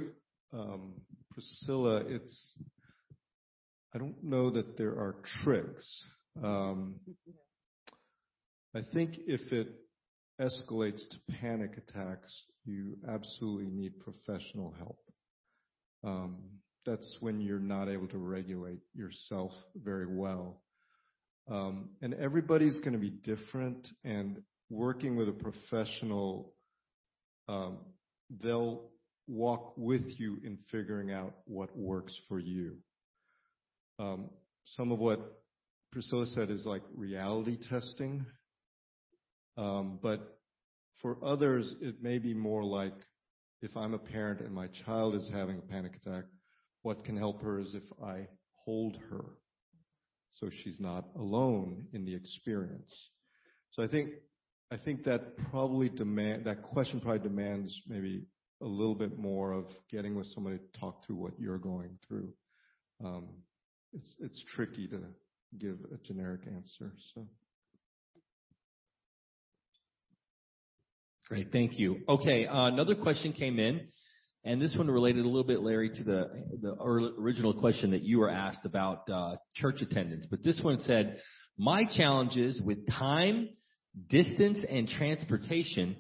um, Priscilla. It's I don't know that there are tricks. Um, I think if it escalates to panic attacks, you absolutely need professional help. Um, that's when you're not able to regulate yourself very well. Um, and everybody's going to be different, and working with a professional um, they'll walk with you in figuring out what works for you. Um, some of what Priscilla said is like reality testing. Um, but for others, it may be more like if I'm a parent and my child is having a panic attack, what can help her is if I hold her so she's not alone in the experience. So I think I think that probably demand that question probably demands maybe a little bit more of getting with somebody to talk through what you're going through. Um, it's it's tricky to give a generic answer. So. Great, thank you. Okay, uh, another question came in, and this one related a little bit, Larry, to the the original question that you were asked about uh, church attendance. But this one said, "My challenges with time." Distance and transportation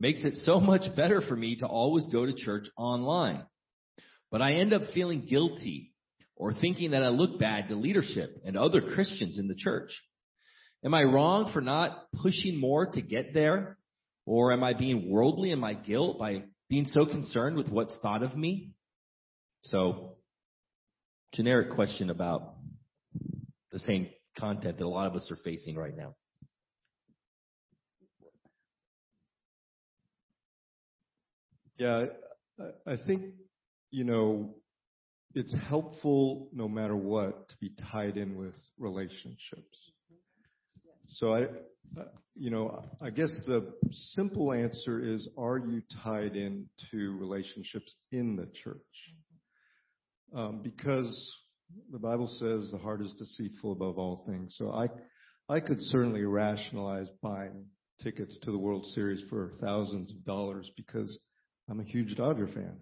makes it so much better for me to always go to church online. But I end up feeling guilty or thinking that I look bad to leadership and other Christians in the church. Am I wrong for not pushing more to get there? Or am I being worldly in my guilt by being so concerned with what's thought of me? So, generic question about the same content that a lot of us are facing right now. Yeah, I think, you know, it's helpful no matter what to be tied in with relationships. Mm-hmm. So I, uh, you know, I guess the simple answer is, are you tied into relationships in the church? Mm-hmm. Um, because the Bible says the heart is deceitful above all things. So I, I could certainly rationalize buying tickets to the World Series for thousands of dollars because I'm a huge Dodger fan.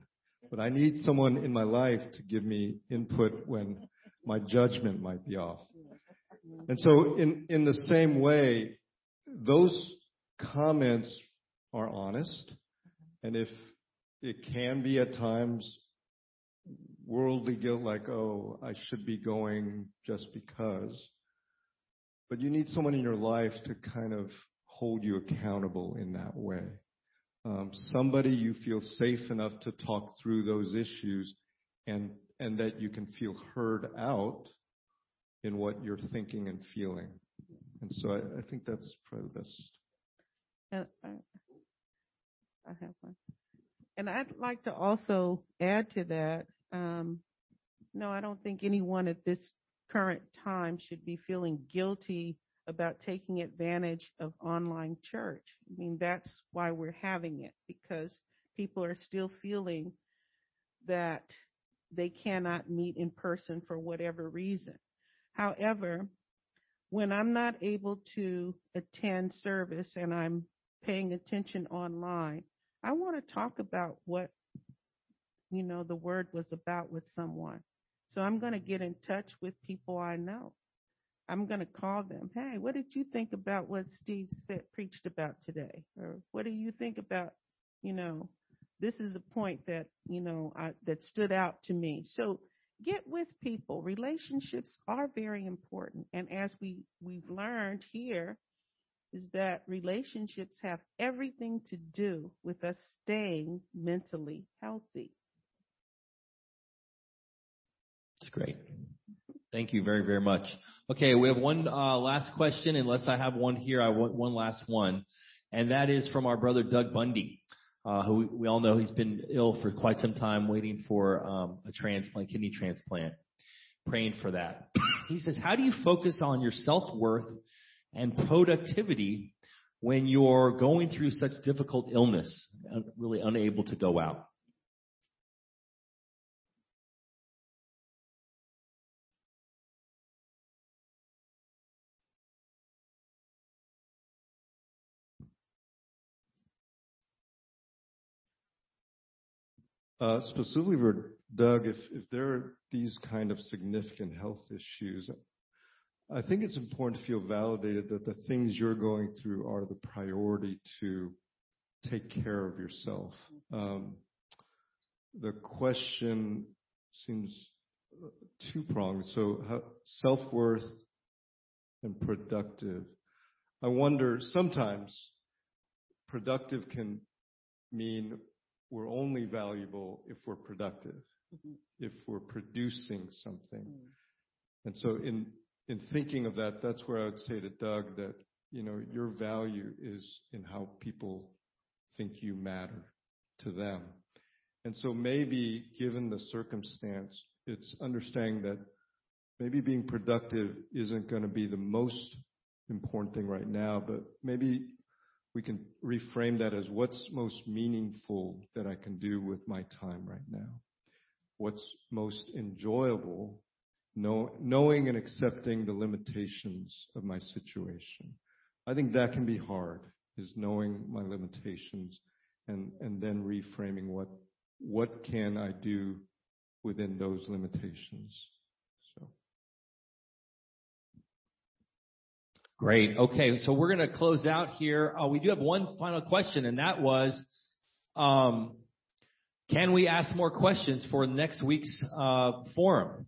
But I need someone in my life to give me input when my judgment might be off. And so in, in the same way, those comments are honest. And if it can be at times worldly guilt, like, oh, I should be going just because. But you need someone in your life to kind of hold you accountable in that way. Um, somebody you feel safe enough to talk through those issues and, and that you can feel heard out in what you're thinking and feeling. And so I, think that's probably the best. And I, have one. And I'd like to also add to that. Um, no, I don't think anyone at this current time should be feeling guilty about taking advantage of online church. I mean, that's why we're having it because people are still feeling that they cannot meet in person for whatever reason. However, when I'm not able to attend service and I'm paying attention online, I want to talk about what, you know, the word was about with someone. So I'm going to get in touch with people I know. I'm going to call them. Hey, what did you think about what Steve said, preached about today? Or what do you think about, you know, this is a point that, you know, I, that stood out to me. So get with people. Relationships are very important. And as we, we've learned here, is that relationships have everything to do with us staying mentally healthy. That's great. Thank you very, very much. Okay, we have one uh, last question. Unless I have one here, I want one last one. And that is from our brother Doug Bundy, uh, who we all know he's been ill for quite some time, waiting for um, a transplant, kidney transplant. Praying for that. he says, How do you focus on your self worth and productivity when you're going through such difficult illness, really unable to go out? Specifically for Doug, if, there are these kind of significant health issues, I think it's important to feel validated that the things you're going through are the priority to take care of yourself. Um, the question seems uh, two pronged. So self worth and productive. I wonder sometimes productive can mean we're only valuable if we're productive, mm-hmm. if we're producing something. Mm. And so in, in thinking of that, that's where I would say to Doug that, you know, your value is in how people think you matter to them. And so maybe given the circumstance, it's understanding that maybe being productive isn't going to be the most important thing right now, but maybe we can reframe that as what's most meaningful that I can do with my time right now? What's most enjoyable, know, knowing and accepting the limitations of my situation. I think that can be hard, is knowing my limitations and, then reframing what, what can I do within those limitations. Great. Okay, so we're going to close out here. Uh, we do have one final question, and that was, um, can we ask more questions for next week's uh, forum?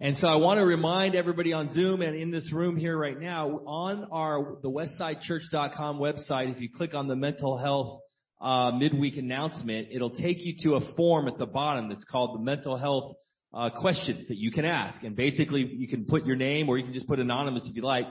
And so I want to remind everybody on Zoom and in this room here right now, on our the westsidechurch.com website, if you click on the mental health uh, midweek announcement, it'll take you to a form at the bottom that's called the mental health uh, questions that you can ask. And basically, you can put your name or you can just put anonymous if you like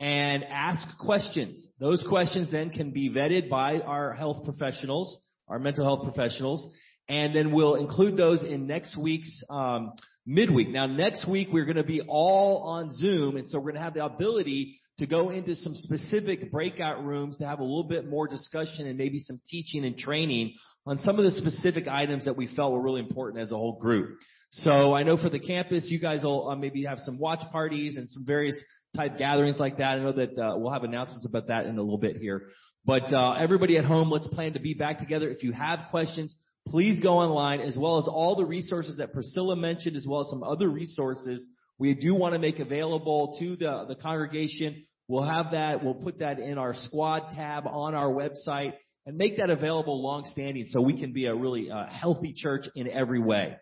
and ask questions. Those questions then can be vetted by our health professionals, our mental health professionals, and then we'll include those in next week's um, midweek. Now, next week we're going to be all on Zoom, and so we're going to have the ability to go into some specific breakout rooms to have a little bit more discussion and maybe some teaching and training on some of the specific items that we felt were really important as a whole group. So I know for the campus, you guys will uh, maybe have some watch parties and some various type gatherings like that. I know that uh, we'll have announcements about that in a little bit here. But uh, everybody at home, let's plan to be back together. If you have questions, please go online as well as all the resources that Priscilla mentioned, as well as some other resources we do want to make available to the, the congregation. We'll have that. We'll put that in our squad tab on our website and make that available long standing so we can be a really uh, healthy church in every way.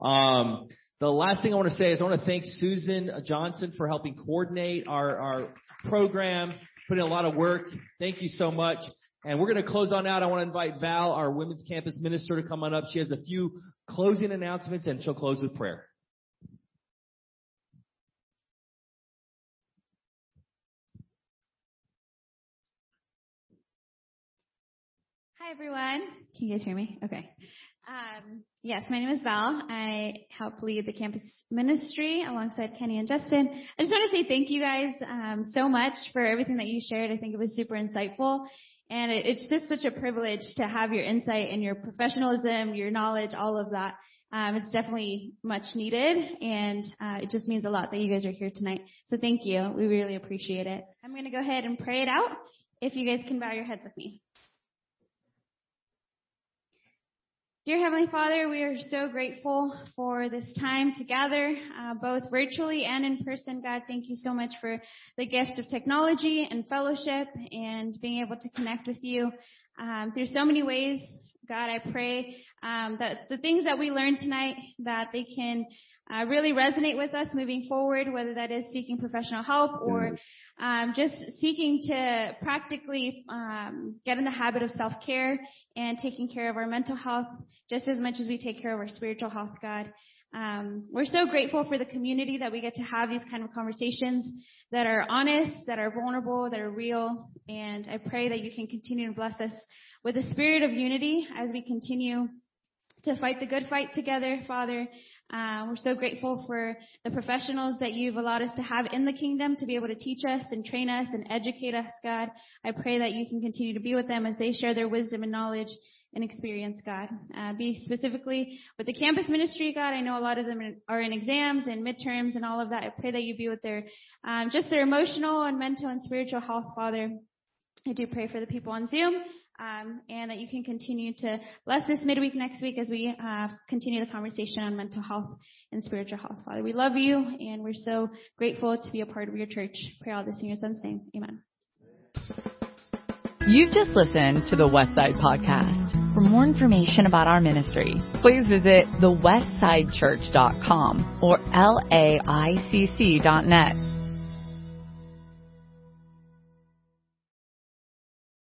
Um, the last thing I want to say is I want to thank Susan Johnson for helping coordinate our, our program, putting a lot of work. Thank you so much. And we're going to close on out. I want to invite Val, our women's campus minister, to come on up. She has a few closing announcements and she'll close with prayer. Hi, everyone. Can you guys hear me? Okay. Um, yes, my name is Val. I help lead the campus ministry alongside Kenny and Justin. I just want to say thank you guys um, so much for everything that you shared. I think it was super insightful. And it, it's just such a privilege to have your insight and your professionalism, your knowledge, all of that. Um, it's definitely much needed, and uh, it just means a lot that you guys are here tonight. So thank you. We really appreciate it. I'm going to go ahead and pray it out. If you guys can bow your heads with me. Dear Heavenly Father, we are so grateful for this time together, uh, both virtually and in person. God, thank you so much for the gift of technology and fellowship and being able to connect with you um, through so many ways. God, I pray um, that the things that we learned tonight, that they can uh, really resonate with us moving forward, whether that is seeking professional help or um, just seeking to practically um, get in the habit of self-care and taking care of our mental health just as much as we take care of our spiritual health, God. Um, we're so grateful for the community that we get to have these kind of conversations that are honest, that are vulnerable, that are real. And I pray that you can continue to bless us with a spirit of unity as we continue to fight the good fight together, Father. Uh, we're so grateful for the professionals that you've allowed us to have in the kingdom to be able to teach us and train us and educate us, God. I pray that you can continue to be with them as they share their wisdom and knowledge and experience, God. Uh, be specifically with the campus ministry, God. I know a lot of them are in exams and midterms and all of that. I pray that you be with their, um, just their emotional and mental and spiritual health, Father. I do pray for the people on Zoom um, and that you can continue to bless this midweek next week as we uh, continue the conversation on mental health and spiritual health. Father, we love you, and we're so grateful to be a part of your church. Pray all this in your son's name. Amen. You've just listened to the Westside Podcast. For more information about our ministry, please visit thewestsidechurch.com or laicc.net.